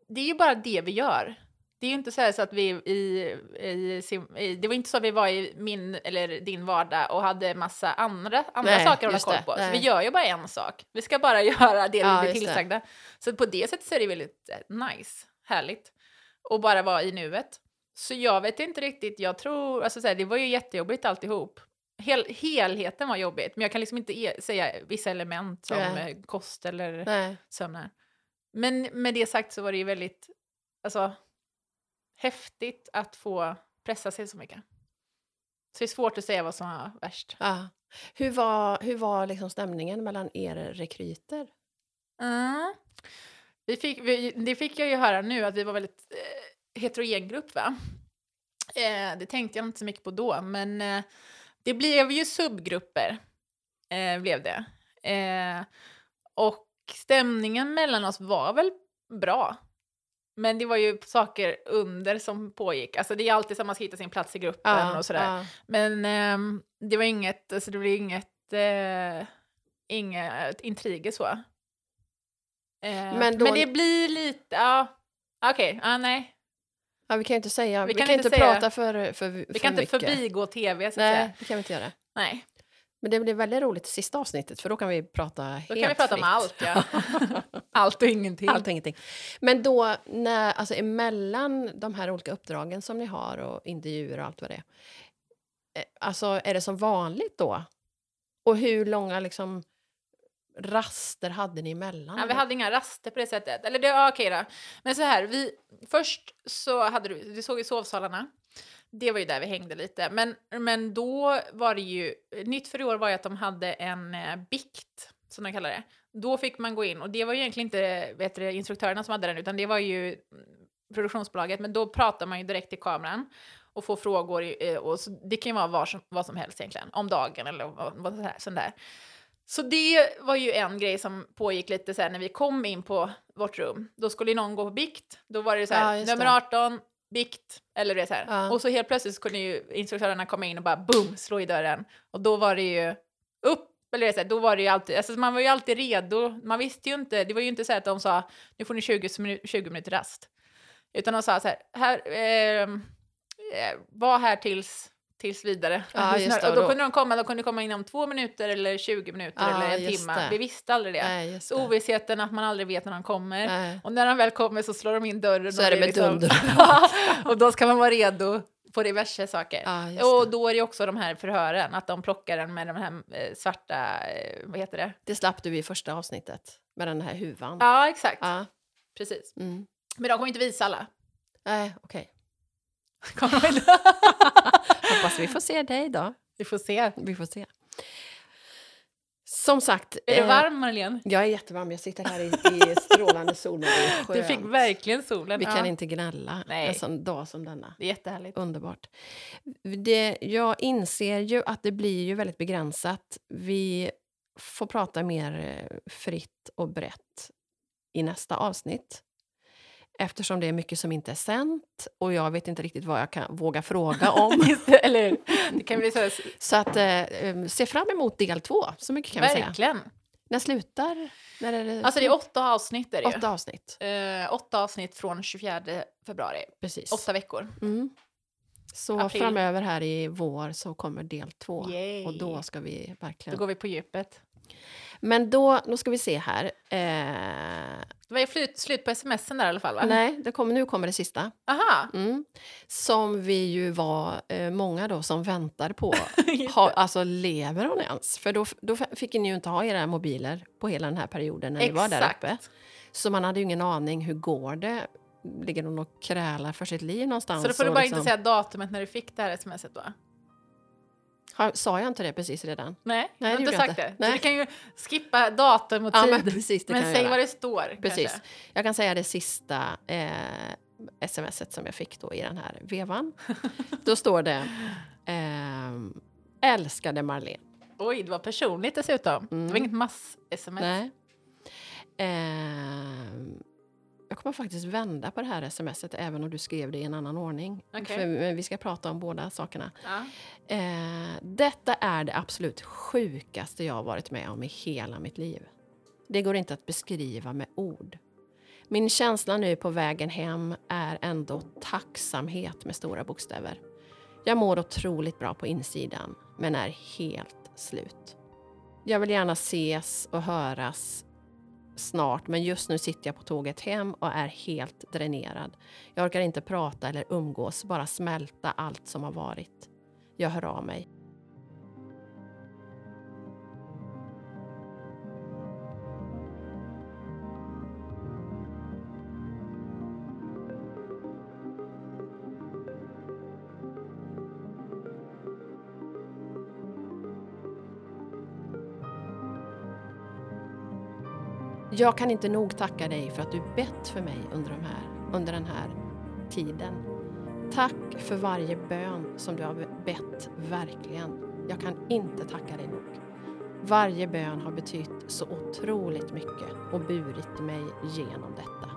det är ju bara det vi gör. Det är ju inte så, så att vi i, i, i, det var inte så att vi var i min eller din vardag och hade massa andra, andra Nej, saker att hålla koll det. på. Så Nej. vi gör ju bara en sak. Vi ska bara göra det Ja, vi blir just det. tillsagda. Så på det sättet så är det väldigt eh, nice, härligt. Och bara vara i nuet. Så jag vet inte riktigt, jag tror, alltså så här, det var ju jättejobbigt alltihop. Hel, helheten var jobbigt, men jag kan liksom inte e- säga vissa element som Nej. eh, kost eller Nej. Men med det sagt så var det ju väldigt alltså, häftigt att få pressa sig så mycket. Så det är svårt att säga vad som var värst. Ja. Hur var, hur var liksom stämningen mellan er rekryter? Mm. Vi fick, vi, det fick jag ju höra nu, att vi var väldigt eh, heterogen grupp. Va? Eh, det tänkte jag inte så mycket på då, men eh, det blev ju subgrupper. Eh, blev det. Eh, och stämningen mellan oss var väl bra. Men det var ju saker under som pågick. Alltså det är alltid så att man ska hitta sin plats i gruppen och sådär. ja. Men ehm, det var inget, alltså det blev inget, eh, inget intriger så. Eh, Men men, då- det blir lite, ja, okej, ja nej. Ja, vi kan ju inte säga, vi, Vi kan, kan inte inte säga- prata för, för, Vi för kan inte mycket. förbigå tv så att säga. Nej, det kan vi inte göra. Nej, Men det blir väldigt roligt i sista avsnittet för då kan vi prata då helt kan vi prata om fritt. allt ja. allt och ingenting. Allt och ingenting. Men då, när, alltså emellan de här olika uppdragen som ni har och intervjuer och allt vad det är. eh, Alltså är det som vanligt då? Och hur långa liksom raster hade ni emellan? Ja, vi hade inga raster på det sättet. Eller det, ja, okej då. Men så här, vi, först så hade du, du såg ju sovsalarna. Det var ju där vi hängde lite. Men, men då var det ju, nytt för i år var ju att de hade en eh, bikt, som de kallar det. Då fick man gå in, och det var ju egentligen inte vet du, instruktörerna som hade den, utan det var ju mm, produktionsbolaget. Men då pratar man ju direkt till kameran och får frågor. i- eh, Och så, det kan ju vara var som, vad som helst egentligen, om dagen eller vad, vad så här, sånt där. Så det var ju en grej som pågick lite så här när vi kom in på vårt rum. Då skulle ju någon gå på bikt. Då var det så Ja, här, just nummer det. 18, bikt, eller det så här. Ja. Och så helt plötsligt så kunde ju instruktörerna komma in och bara boom, slå i dörren. Och då var det ju upp, eller det så här, då var det ju alltid, alltså man var ju alltid redo. Man visste ju inte, det var ju inte så att de sa nu får ni 20, minu- 20 minuter rast. Utan de sa så här, här ehm, eh, var här tills, tills vidare. Ja, just det, och då, då- kunde de komma, de kunde komma inom två minuter eller 20 minuter Ja, eller en timme. det. Vi visste aldrig det. Nej, Så det. ovissheten att man aldrig vet när de kommer. Nej. Och när de väl kommer så slår de in dörren. Så och är det med liksom- dunder. och då ska man vara redo på diverse saker. Just och då är det också de här förhören, att de plockar den med de här eh, svarta, eh, vad heter det? Det slapp du i första avsnittet med den här huvan. Ja, exakt. Precis. Mm. Men de kommer inte visa alla. Nej, okej. Kommer de inte? Hoppas vi får se dig då. Vi får se. Vi får se. Som sagt. Är du eh, varm, Marlene? Jag är jättevarm. Jag sitter här i, i strålande solen. Det är Du fick verkligen solen. Vi ja. kan inte gnälla Nej. en sån dag som denna. Det är jättehärligt. Underbart. Det, jag inser ju att det blir ju väldigt begränsat. Vi får prata mer eh, fritt och brett i nästa avsnitt. Eftersom det är mycket som inte är sänt och jag vet inte riktigt vad jag kan våga fråga om. Det, eller? Det kan vi säga. Så att, eh, se fram emot del två, så mycket kan vi säga. Verkligen. När slutar? När är det Alltså det är åtta avsnitt. Är det ju. åtta avsnitt. Eh, åtta avsnitt från 24 februari. Precis. Åtta veckor. Mm. Så April. framöver här i vår så kommer del två. Yay. Och då ska vi Då verkligen... går vi på djupet. Men då, då ska vi se här. Eh, Det var ju flyt, slut på smsen där i alla fall va? nej, det kommer, nu kommer det sista. Aha! Mm. Som vi ju var eh, många då som väntar på. Ha, alltså lever hon ens? För då, då fick ni ju inte ha era mobiler på hela den här perioden när ni var där Exakt. uppe. Så man hade ju ingen aning, hur går det? Ligger hon och krälar för sitt liv någonstans? Så då får du bara liksom- inte säga datumet när du fick det här smset då? Har, sa jag inte det precis redan? Nej, Nej, du har inte jag sagt inte. det. Nej. Så du kan ju skippa datum och tid. men men precis, jag säg göra. vad det står. Precis. Kanske. Jag kan säga det sista eh, smset som jag fick då i den här vevan. då står det ehm, Älskade Marlene. Oj, det var personligt dessutom. Det var inget mass-sms. Nej. Ehm, jag kommer faktiskt vända på det här smset även om du skrev det i en annan ordning. Okej. För vi ska prata om båda sakerna. Ja. Eh, detta är det absolut sjukaste jag har varit med om i hela mitt liv. Det går inte att beskriva med ord. Min känsla nu på vägen hem är ändå tacksamhet med stora bokstäver. Jag mår otroligt bra på insidan, men är helt slut. Jag vill gärna ses och höras snart, men just nu sitter jag på tåget hem och är helt dränerad. Jag orkar inte prata eller umgås, bara smälta allt som har varit. Jag hör av mig. Jag kan inte nog tacka dig för att du bett för mig under, de här, under den här tiden. Tack för varje bön som du har bett, verkligen. Jag kan inte tacka dig nog. Varje bön har betytt så otroligt mycket och burit mig genom detta.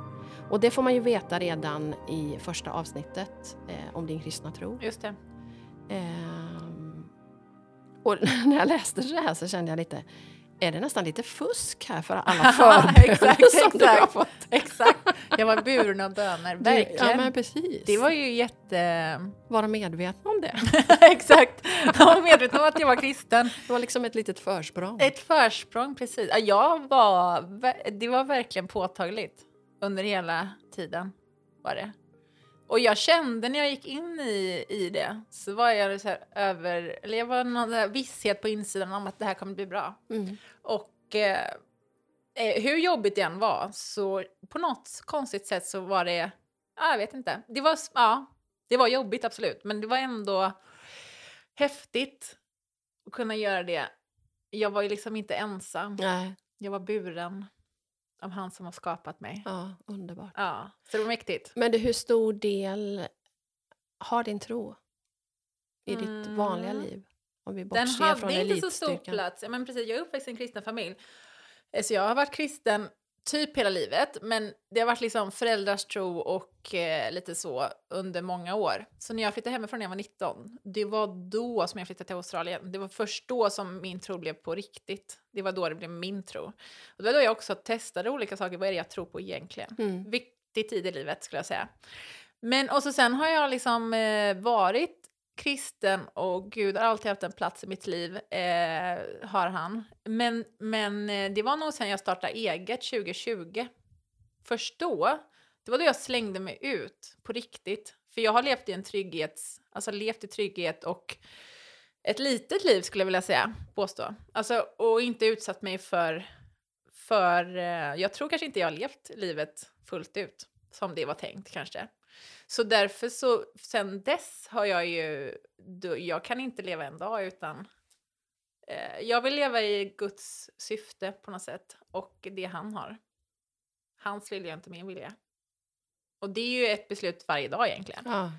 Och det får man ju veta redan i första avsnittet eh, om din kristna tro. Just det. Ehm, och när jag läste det här så kände jag lite, är det nästan lite fusk här för alla förböner Exakt, som du har fått? Exakt. Jag var buren av böner, verkligen. Ja, men precis. Det var ju jätte... Vara medvetna om det. Exakt. Jag var medveten om att jag var kristen. Det var liksom ett litet försprång. Ett försprång, precis. Ja, jag var... Det var verkligen påtagligt under hela tiden. Var det. Och jag kände när jag gick in i, i det så var jag så över... Eller jag var någon visshet på insidan om att det här kommer bli bra. Mm. Och eh, eh, hur jobbigt det än var så på något konstigt sätt så var det, ja, jag vet inte. Det var, ja, det var jobbigt absolut, men det var ändå häftigt att kunna göra det. Jag var ju liksom inte ensam. Nej, Jag var buren av han som har skapat mig. ja, underbart. Ja, så det var mäktigt. Men du, hur stor del har din tro i ditt vanliga Mm. liv? Om vi Den bortser från hade inte så stor plats. Ja, men precis, jag är uppväxt i en kristen familj. Eh, Så jag har varit kristen typ hela livet, men det har varit liksom föräldrars tro och eh, lite så under många år. Så när jag flyttade hemifrån när jag var 19, det var då som jag flyttade till Australien. Det var först då som min tro blev på riktigt. Det var då det blev min tro. Och det var då jag också testade olika saker. Vad är det jag tror på egentligen? Mm. Viktig tid i livet skulle jag säga. Men och så sen har jag liksom eh, varit kristen och Gud har alltid haft en plats i mitt liv, eh, har han. Men, men eh, det var nog sen jag startade eget 2020. Först då, det var då jag slängde mig ut på riktigt. För jag har levt i en trygghets, alltså levt i trygghet och ett litet liv skulle jag vilja säga, påstå. Alltså, och inte utsatt mig för, för eh, jag tror kanske inte jag har levt livet fullt ut som det var tänkt kanske. Så därför så, sen dess har jag ju, jag kan inte leva en dag utan eh, jag vill leva i Guds syfte på något sätt och det han har. Hans vilja, inte min vilja. Och det är ju ett beslut varje dag egentligen. Ja.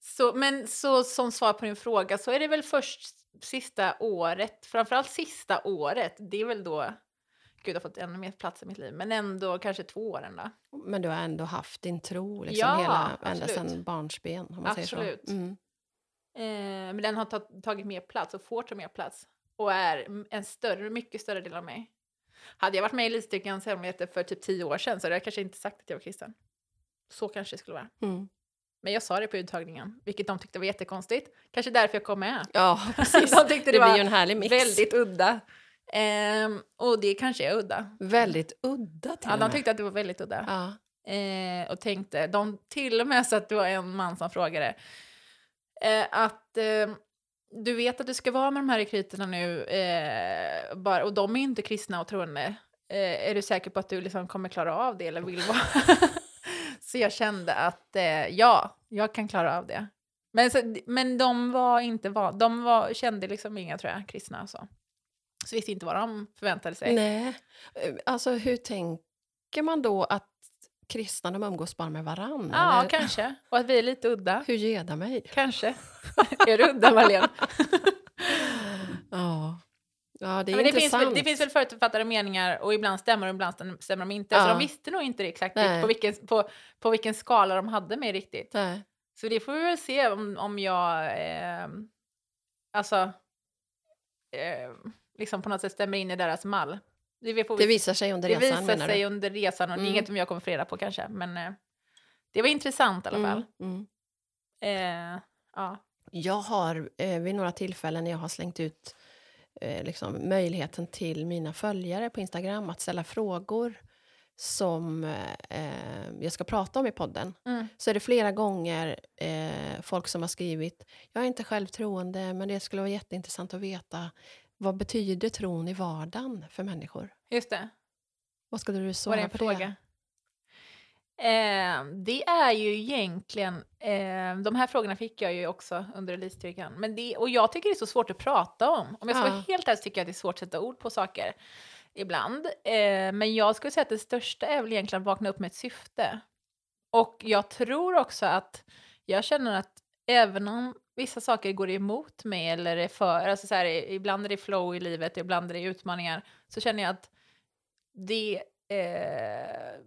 Så, men så som svar på din fråga så är det väl först sista året, framförallt sista året, det är väl då Gud har fått ännu mer plats i mitt liv, men ändå kanske två åren då. Men du har ändå haft din tro liksom Ja, hela, ända sedan barnsben. Om man Säger Absolut. så. Mm. Eh, men den har ta- tagit mer plats och får ta mer plats och är en större, mycket större del av mig. Hade jag varit med i Elitstyrkans hemligheter för typ tio år sedan så hade jag kanske inte sagt att jag var kristen. Så kanske det skulle vara. Mm. Men jag sa det på uttagningen, vilket de tyckte var jättekonstigt. Kanske därför jag kom med. Ja, precis. de tyckte det det, var en härlig mix. väldigt udda. Ehm, och det kanske är udda. Väldigt udda till Ja, de tyckte att det var väldigt udda. Ja. Eh, och tänkte, de till och med så att det var en man som frågade eh, att eh, du vet att du ska vara med de här rekryterna nu eh, bara, och de är inte kristna och troende. Eh, är du säker på att du liksom kommer klara av det eller vill vara? så jag kände att ja, jag kan klara av det. Men, så, men de var inte van, de var, kände liksom inga tror jag, kristna så. Så visste inte vad de förväntade sig. Nej. Eh, Alltså hur tänker man då att kristna de umgås bara med varann? Ja, eller? kanske. Och att vi är lite udda. Hur geda mig? Kanske. är du udda, Marlene? Ja. Ja, det är men det, finns intressant. väl, det finns väl förutfattade meningar och ibland stämmer och ibland stäm- stämmer de inte. Så Ja. de visste nog inte exakt Nej. på vilken, på, på vilken skala de hade mig riktigt. Nej. Så det får vi väl se om, om jag eh, alltså eh, liksom på något sätt stämmer in i deras mall. Det, vi, Det visar sig under det resan visar menar sig under resan och det är Mm. inget som jag kommer få reda på kanske. Men eh, det var intressant i alla fall. Mm, mm. Eh, ja. Jag har eh, vid några tillfällen när jag har slängt ut eh, liksom, möjligheten till mina följare på Instagram att ställa frågor som eh, jag ska prata om i podden. Mm. Så är det flera gånger eh, folk som har skrivit jag är inte själv troende men det skulle vara jätteintressant att veta vad betyder tron i vardagen för människor? Just det. Vad skulle du Var svara det på fråga? det? Eh, det är ju egentligen, eh, de här frågorna fick jag ju också under releasestyrkan. Men det, och jag tycker det är så svårt att prata om. Om jag ska Ja. vara helt ärlig tycker jag att det är svårt att sätta ord på saker ibland. Eh, men jag skulle säga att det största är väl egentligen att vakna upp med ett syfte. Och jag tror också att jag känner att även om vissa saker går emot mig eller är för, alltså så här, ibland är det flow i livet, ibland är det utmaningar, så känner jag att det, eh,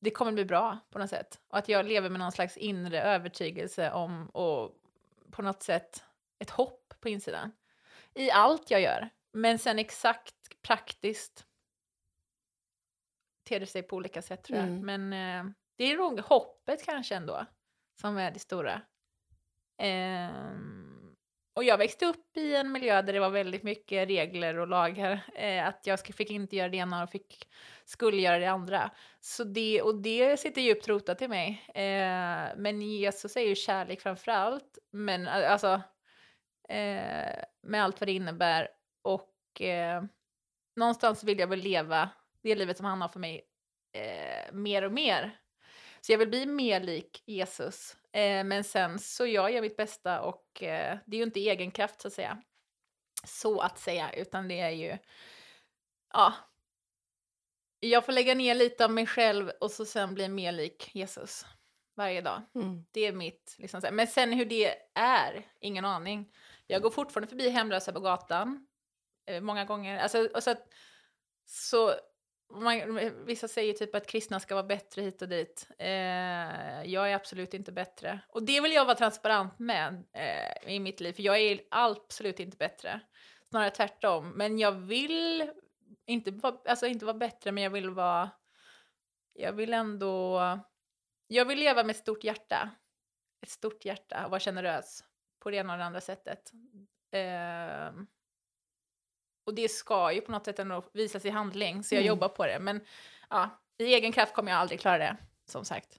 det kommer bli bra på något sätt. Och att jag lever med någon slags inre övertygelse om och på något sätt ett hopp på insidan. I allt jag gör. Men sen exakt praktiskt ter det sig på olika sätt tror jag. Mm. Men eh, det är nog hoppet kanske ändå som är det stora. Eh, och jag växte upp i en miljö där det var väldigt mycket regler och lagar. Eh, att jag fick inte göra det ena och fick, skulle göra det andra. Så det, och det sitter djupt rotat i mig. Eh, men Jesus är ju kärlek framför allt. Men eh, alltså, eh, med allt vad det innebär. Och eh, någonstans vill jag väl leva det livet som han har för mig eh, mer och mer. Så jag vill bli mer lik Jesus. Eh, men sen så jag gör mitt bästa och eh, det är ju inte egen kraft så att säga. Så att säga, utan det är ju, ja. Jag får lägga ner lite av mig själv och så sen bli mer lik Jesus varje dag. Mm. Det är mitt, liksom, men sen hur det är, ingen aning. Jag går fortfarande förbi hemlösa på gatan, eh, många gånger. Alltså, och så, att, så man, vissa säger typ att kristna ska vara bättre hit och dit. Eh, jag är absolut inte bättre. Och det vill jag vara transparent med eh, i mitt liv, för jag är absolut inte bättre. Snarare tvärtom. Men jag vill inte vara, alltså inte vara bättre, men jag vill vara... Jag vill ändå... Jag vill leva med ett stort hjärta. Ett stort hjärta och vara generös på det ena och det andra sättet. Eh, och det ska ju på något sätt ändå visas i handling, så jag Mm. jobbar på det. Men ja, i egen kraft kommer jag aldrig klara det, som sagt.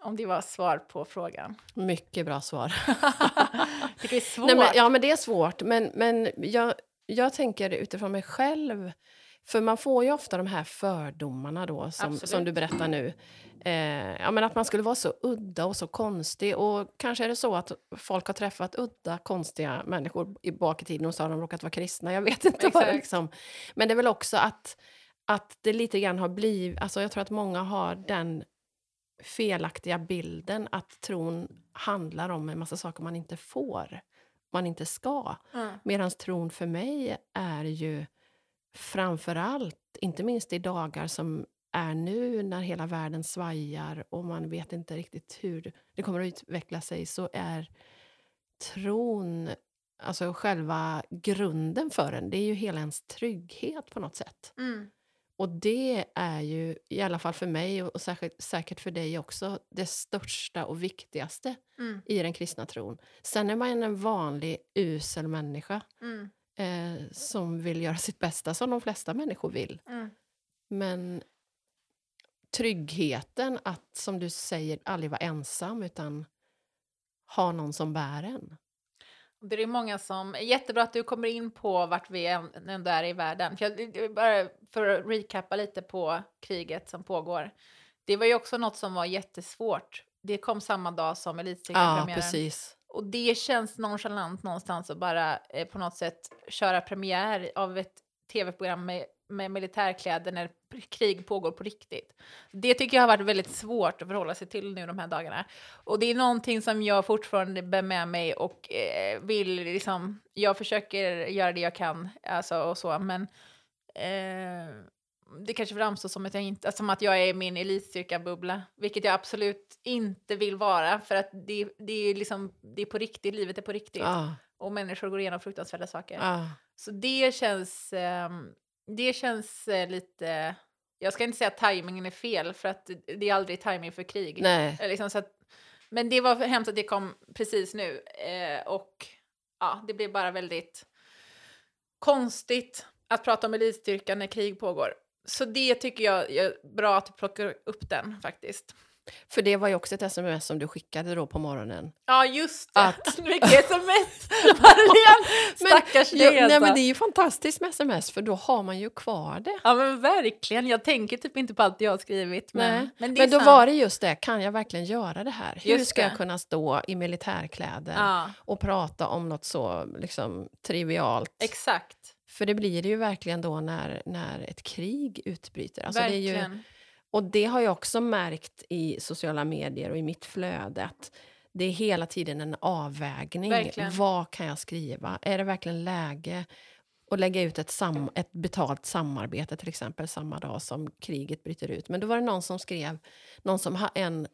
Om det var svar på frågan. Mycket bra svar. Det är svårt. Nej, men, ja, men det är svårt. Men, men jag, jag tänker utifrån mig själv. För man får ju ofta de här fördomarna då, som, Absolut. som du berättar nu. Eh, ja, men att man skulle vara så udda och så konstig. Och kanske är det så att folk har träffat udda, konstiga människor i bak i tiden och så har de råkat vara kristna. Jag vet inte vad det liksom... Men det är väl också att, att det lite grann har blivit... Alltså jag tror att många har den felaktiga bilden att tron handlar om en massa saker man inte får, man inte ska. Mm. Medan tron för mig är ju framför allt, inte minst i dagar som är nu när hela världen svajar och man vet inte riktigt hur det kommer att utveckla sig, så är tron, alltså själva grunden för den, det är ju hela ens trygghet på något sätt. Mm. Och det är ju, i alla fall för mig och säkert, säkert för dig också, det största och viktigaste Mm. i den kristna tron. Sen är man en vanlig usel människa Mm. Eh, som vill göra sitt bästa, som de flesta människor vill. Mm. Men tryggheten att, som du säger, aldrig vara ensam utan ha någon som bär en. Det är många som... Jättebra att du kommer in på vart vi än- ändå är i världen. För, jag, bara för att recappa lite på kriget som pågår. Det var ju också något som var jättesvårt. Det kom samma dag som Ja, Elitserien-premiären. precis. Och det känns nonchalant någonstans att bara eh, på något sätt köra premiär av ett tv-program med med militärkläder när krig pågår på riktigt. Det tycker jag har varit väldigt svårt att förhålla sig till nu de här dagarna. Och det är någonting som jag fortfarande bär med mig och eh, vill liksom, jag försöker göra det jag kan, alltså och så, men eh, det kanske framstår som att jag, inte, som att jag är i min elitstyrka-bubbla, vilket jag absolut inte vill vara, för att det, det, är liksom, det är på riktigt, livet är på riktigt. Ah, Och människor går igenom fruktansvärda saker. ah. Så det känns, ehm, det känns eh, lite, jag ska inte säga att tajmingen är fel, för att det är aldrig timing för krig. Nej. Eh, Liksom så att, men det var hemskt att det kom precis nu, eh, och ja, det blev bara väldigt konstigt att prata om elitstyrkan när krig pågår. Så det tycker jag är bra att du plockar upp den faktiskt. För det var ju också ett sms som du skickade då på morgonen. Ja, just det. Att- Mycket sms. Marianne, stackars dig ja, nej, alltså. men det är ju fantastiskt med sms för då har man ju kvar det. Ja men verkligen, jag tänker typ inte på allt jag har skrivit. Men, Nej. men, Men då sant. var det just det, kan jag verkligen göra det här? Hur Just ska det. jag kunna stå i militärkläder Ja, och prata om något så liksom, trivialt? exakt. För det blir det ju verkligen då när, när ett krig utbryter. Alltså det är ju, verkligen. och det har jag också märkt i sociala medier och i mitt flöde. Att det är hela tiden en avvägning. Verkligen. Vad kan jag skriva? Är det verkligen läge att lägga ut ett, sam, ett betalt samarbete till exempel samma dag som kriget bryter ut? Men då var det någon som skrev, någon som har en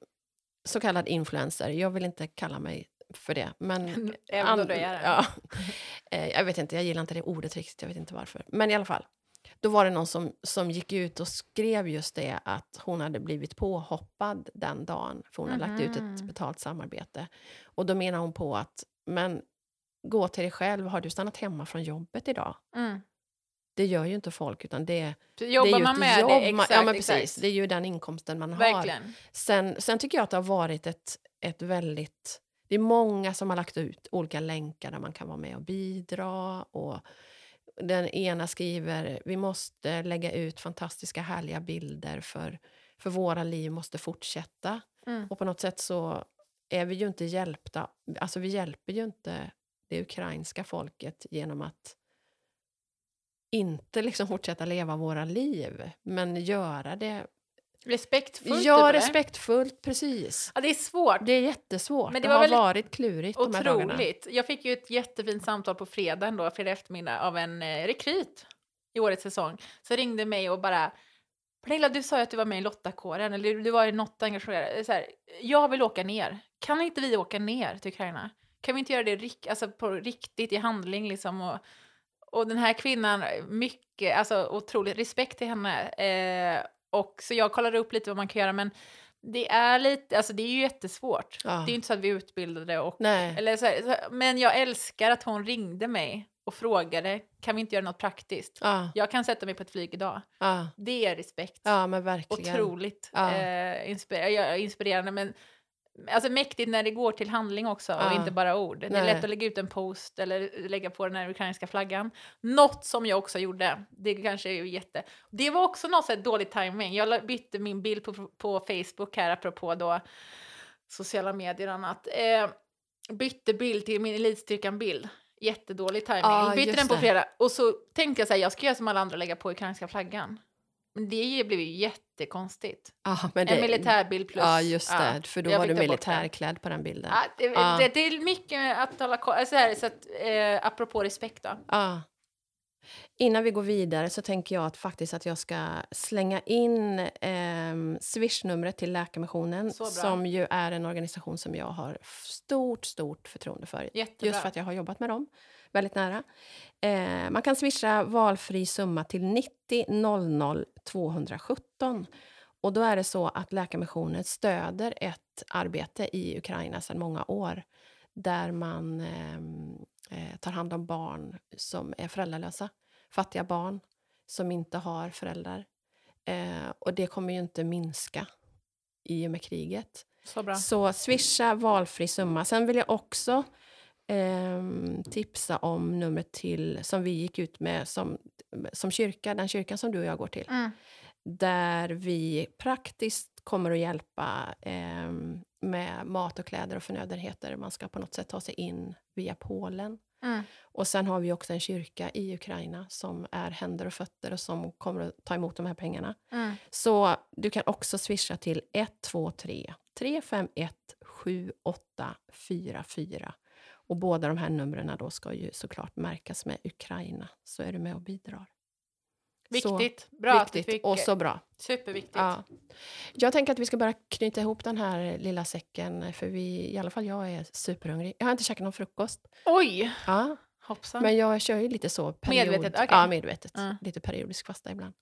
så kallad influencer. Jag vill inte kalla mig för det. Men Även an- du är det. Ja. Eh, jag vet inte, jag gillar inte det ordet riktigt. Jag vet inte varför. Men i alla fall. Då var det någon som, som gick ut och skrev just det att hon hade blivit påhoppad den dagen för hon hade lagt ut ett Mhm. betalt samarbete. Och då menar hon på att men gå till dig själv, har du stannat hemma från jobbet idag? Mm. Det gör ju inte folk utan det, det är ju man ett jobb. det, exakt, ja, men exakt. precis. Det är ju den inkomsten man har. Verkligen. Sen, sen tycker jag att det har varit ett, ett väldigt... Det är många som har lagt ut olika länkar där man kan vara med och bidra. Och den ena skriver vi måste lägga ut fantastiska härliga bilder för, för våra liv måste fortsätta. Mm. Och på något sätt så är vi ju inte hjälpta. Alltså vi hjälper ju inte det ukrainska folket genom att inte liksom fortsätta leva våra liv, men göra det Respektfullt. Ja, typ, respektfullt, precis. Ja, det är svårt. Det är jättesvårt. Men det, det var har väldigt varit klurigt de här dagarna. Otroligt. Jag fick ju ett jättefint samtal på fredagen då, fredag eftermiddag, av en eh, rekryt i årets säsong. Så ringde mig och bara Pernilla, du sa ju att du var med i Lottakåren, eller du var i något engagerad. Så här, jag vill åka ner. Kan inte vi åka ner till Ukraina? Kan vi inte göra det rik- alltså på riktigt i handling liksom? Och, och den här kvinnan, mycket, alltså otroligt respekt till henne. Eh, och så jag kollade upp lite vad man kan göra, men det är lite, alltså det är ju jättesvårt. Ja. Det är ju inte så att vi är utbildade och Nej. eller så här, men jag älskar att hon ringde mig och frågade, kan vi inte göra något praktiskt? Ja, Jag kan sätta mig på ett flyg idag. ja, Det är respekt. ja, men verkligen. Otroligt eh, inspir inspirerande, men alltså mäktigt när det går till handling också och inte bara ord. Det är lätt att lägga ut en post eller lägga på den här ukrainska flaggan. Något som jag också gjorde, det kanske är jätte... Det var också något så här dålig timing. Jag bytte min bild på, på Facebook här, apropå då sociala medier och annat. Eh, bytte bild till min elitstyrkan-bild. Jättedålig timing. Ja, bytte den på fredag och så tänkte jag så här, jag ska göra som alla andra och lägga på ukrainska flaggan. Det blev ju jättekonstigt. Ja, men En det, militärbild plus... Ja, just det. för då var du det. militärklädd på den bilden. Ja, det, Ja. det, det är mycket att hålla koll så, här, så att, eh, apropå respekt då. Ja. Innan vi går vidare så tänker jag att faktiskt att jag ska slänga in eh, swishnumret till Läkarmissionen som ju är en organisation som jag har stort, stort förtroende för. Jättebra. Just för att jag har jobbat med dem väldigt nära. Eh, man kan swisha valfri summa till 90 00 217. Och då är det så att Läkarmissionen stöder ett arbete i Ukraina sedan många år där man ehm, eh, tar hand om barn som är föräldralösa. Fattiga barn som inte har föräldrar. Eh, och det kommer ju inte minska i och med kriget. Så bra. Så swisha valfri summa. Sen vill jag också ehm, tipsa om numret till som vi gick ut med som, som kyrka, den kyrkan som du och jag går till. Mm. Där vi praktiskt kommer att hjälpa ehm, med mat och kläder och förnödenheter. Man ska på något sätt ta sig in via Polen. Mm. Och sen har vi också en kyrka i Ukraina som är händer och fötter och som kommer att ta emot de här pengarna. Mm. Så du kan också swisha till 123 351 7844. Och båda de här numren då ska ju såklart märkas med Ukraina, så är du med och bidrar. Viktigt. Bra så att du viktigt fick. och så bra. Superviktigt. Ja. Jag tänker att vi ska börja knyta ihop den här lilla säcken, för vi, i alla fall jag är superhungrig. Jag har inte käkat någon frukost. Oj, Ja, hoppsan. men jag kör ju lite så period, Medvetet, okej. Ja, medvetet. Ja. Lite periodisk fasta ibland.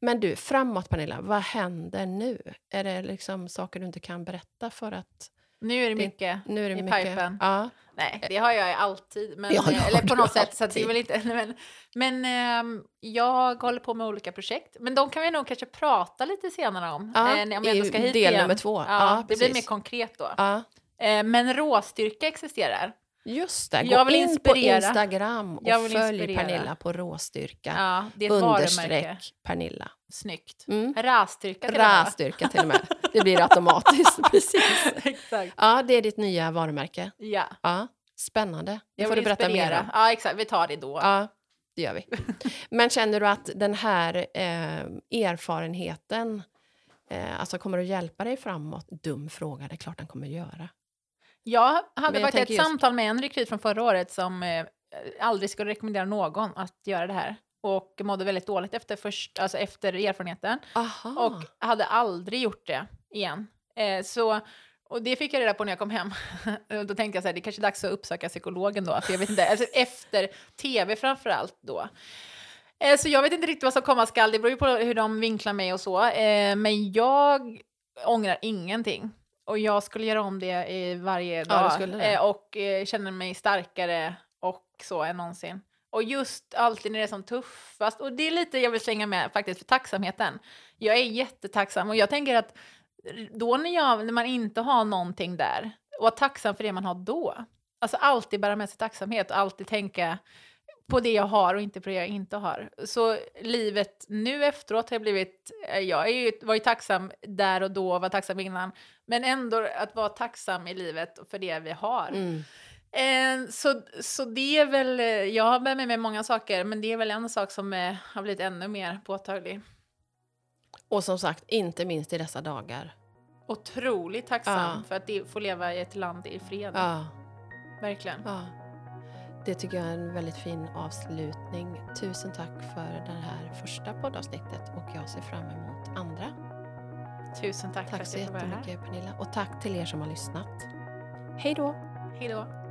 Men du, framåt Pernilla, vad händer nu? Är det liksom saker du inte kan berätta för att nu är det det- mycket. nu är det I mycket... pipen. Ja, Nej, det har jag alltid. Men, Ja, det har eller på något sätt. Så det är inte, men men ehm, jag håller på med olika projekt. Men de kan vi nog kanske prata lite senare om. Ja, eh, om jag ska hit del igen. nummer två. Ja, Ja, det blir precis. mer konkret då. ja. Eh, men råstyrka existerar. Just det, gå Jag vill in inspirera. på Instagram och Jag vill följ inspirera. Pernilla på råstyrka. Ja, det är ett varumärke. understreck Pernilla. Snyggt. Mm. Rästyrka till. Rästyrka till och med. Det blir automatiskt. Precis. Exakt. Ja, det är ditt nya varumärke. Ja, Ja, spännande. Det jag får du berätta mer inspirera. om. Ja, exakt. Vi tar det då. Ja, det gör vi. Men känner du att den här eh, erfarenheten eh, alltså kommer att hjälpa dig framåt? Dum fråga, det är klart den kommer att göra. Jag hade jag faktiskt ett just- samtal med en rekryt från förra året som eh, aldrig skulle rekommendera någon att göra det här. Och mådde väldigt dåligt efter, först, alltså efter erfarenheten. Aha. Och hade aldrig gjort det igen. Eh, så, och det fick jag reda på när jag kom hem. Då tänkte jag så här, det är kanske är dags att uppsöka psykologen då. För jag vet inte, alltså efter tv framför allt då. Eh, så jag vet inte riktigt vad som komma skall. Det beror ju på hur de vinklar mig och så. Eh, men jag ångrar ingenting. Och jag skulle göra om det i varje dag. det. Eh, och eh, känner mig starkare och så än någonsin. Och just alltid när det är som tuffast. Och det är lite jag vill slänga med faktiskt för tacksamheten. Jag är jättetacksam och jag tänker att då när, jag, när man inte har någonting där och vara tacksam för det man har då. Alltså alltid bära med sig tacksamhet och alltid tänka på det jag har och inte på det jag inte har. Så livet nu efteråt har blivit, eh, jag är ju, var ju tacksam där och då, var tacksam innan, men ändå att vara tacksam i livet för det vi har. Mm. Eh, så, så det är väl, eh, jag har med mig många saker, men det är väl en sak som eh, har blivit ännu mer påtaglig. Och som sagt, inte minst i dessa dagar. Otroligt tacksam Ja. för att få leva i ett land i fred. Ja, Verkligen. ja. Det tycker jag är en väldigt fin avslutning. Tusen tack för det här första poddavsnittet och jag ser fram emot andra. Tusen tack, för Tack att så jag får vara här. jättemycket Pernilla och tack till er som har lyssnat. Hej då! Hej då.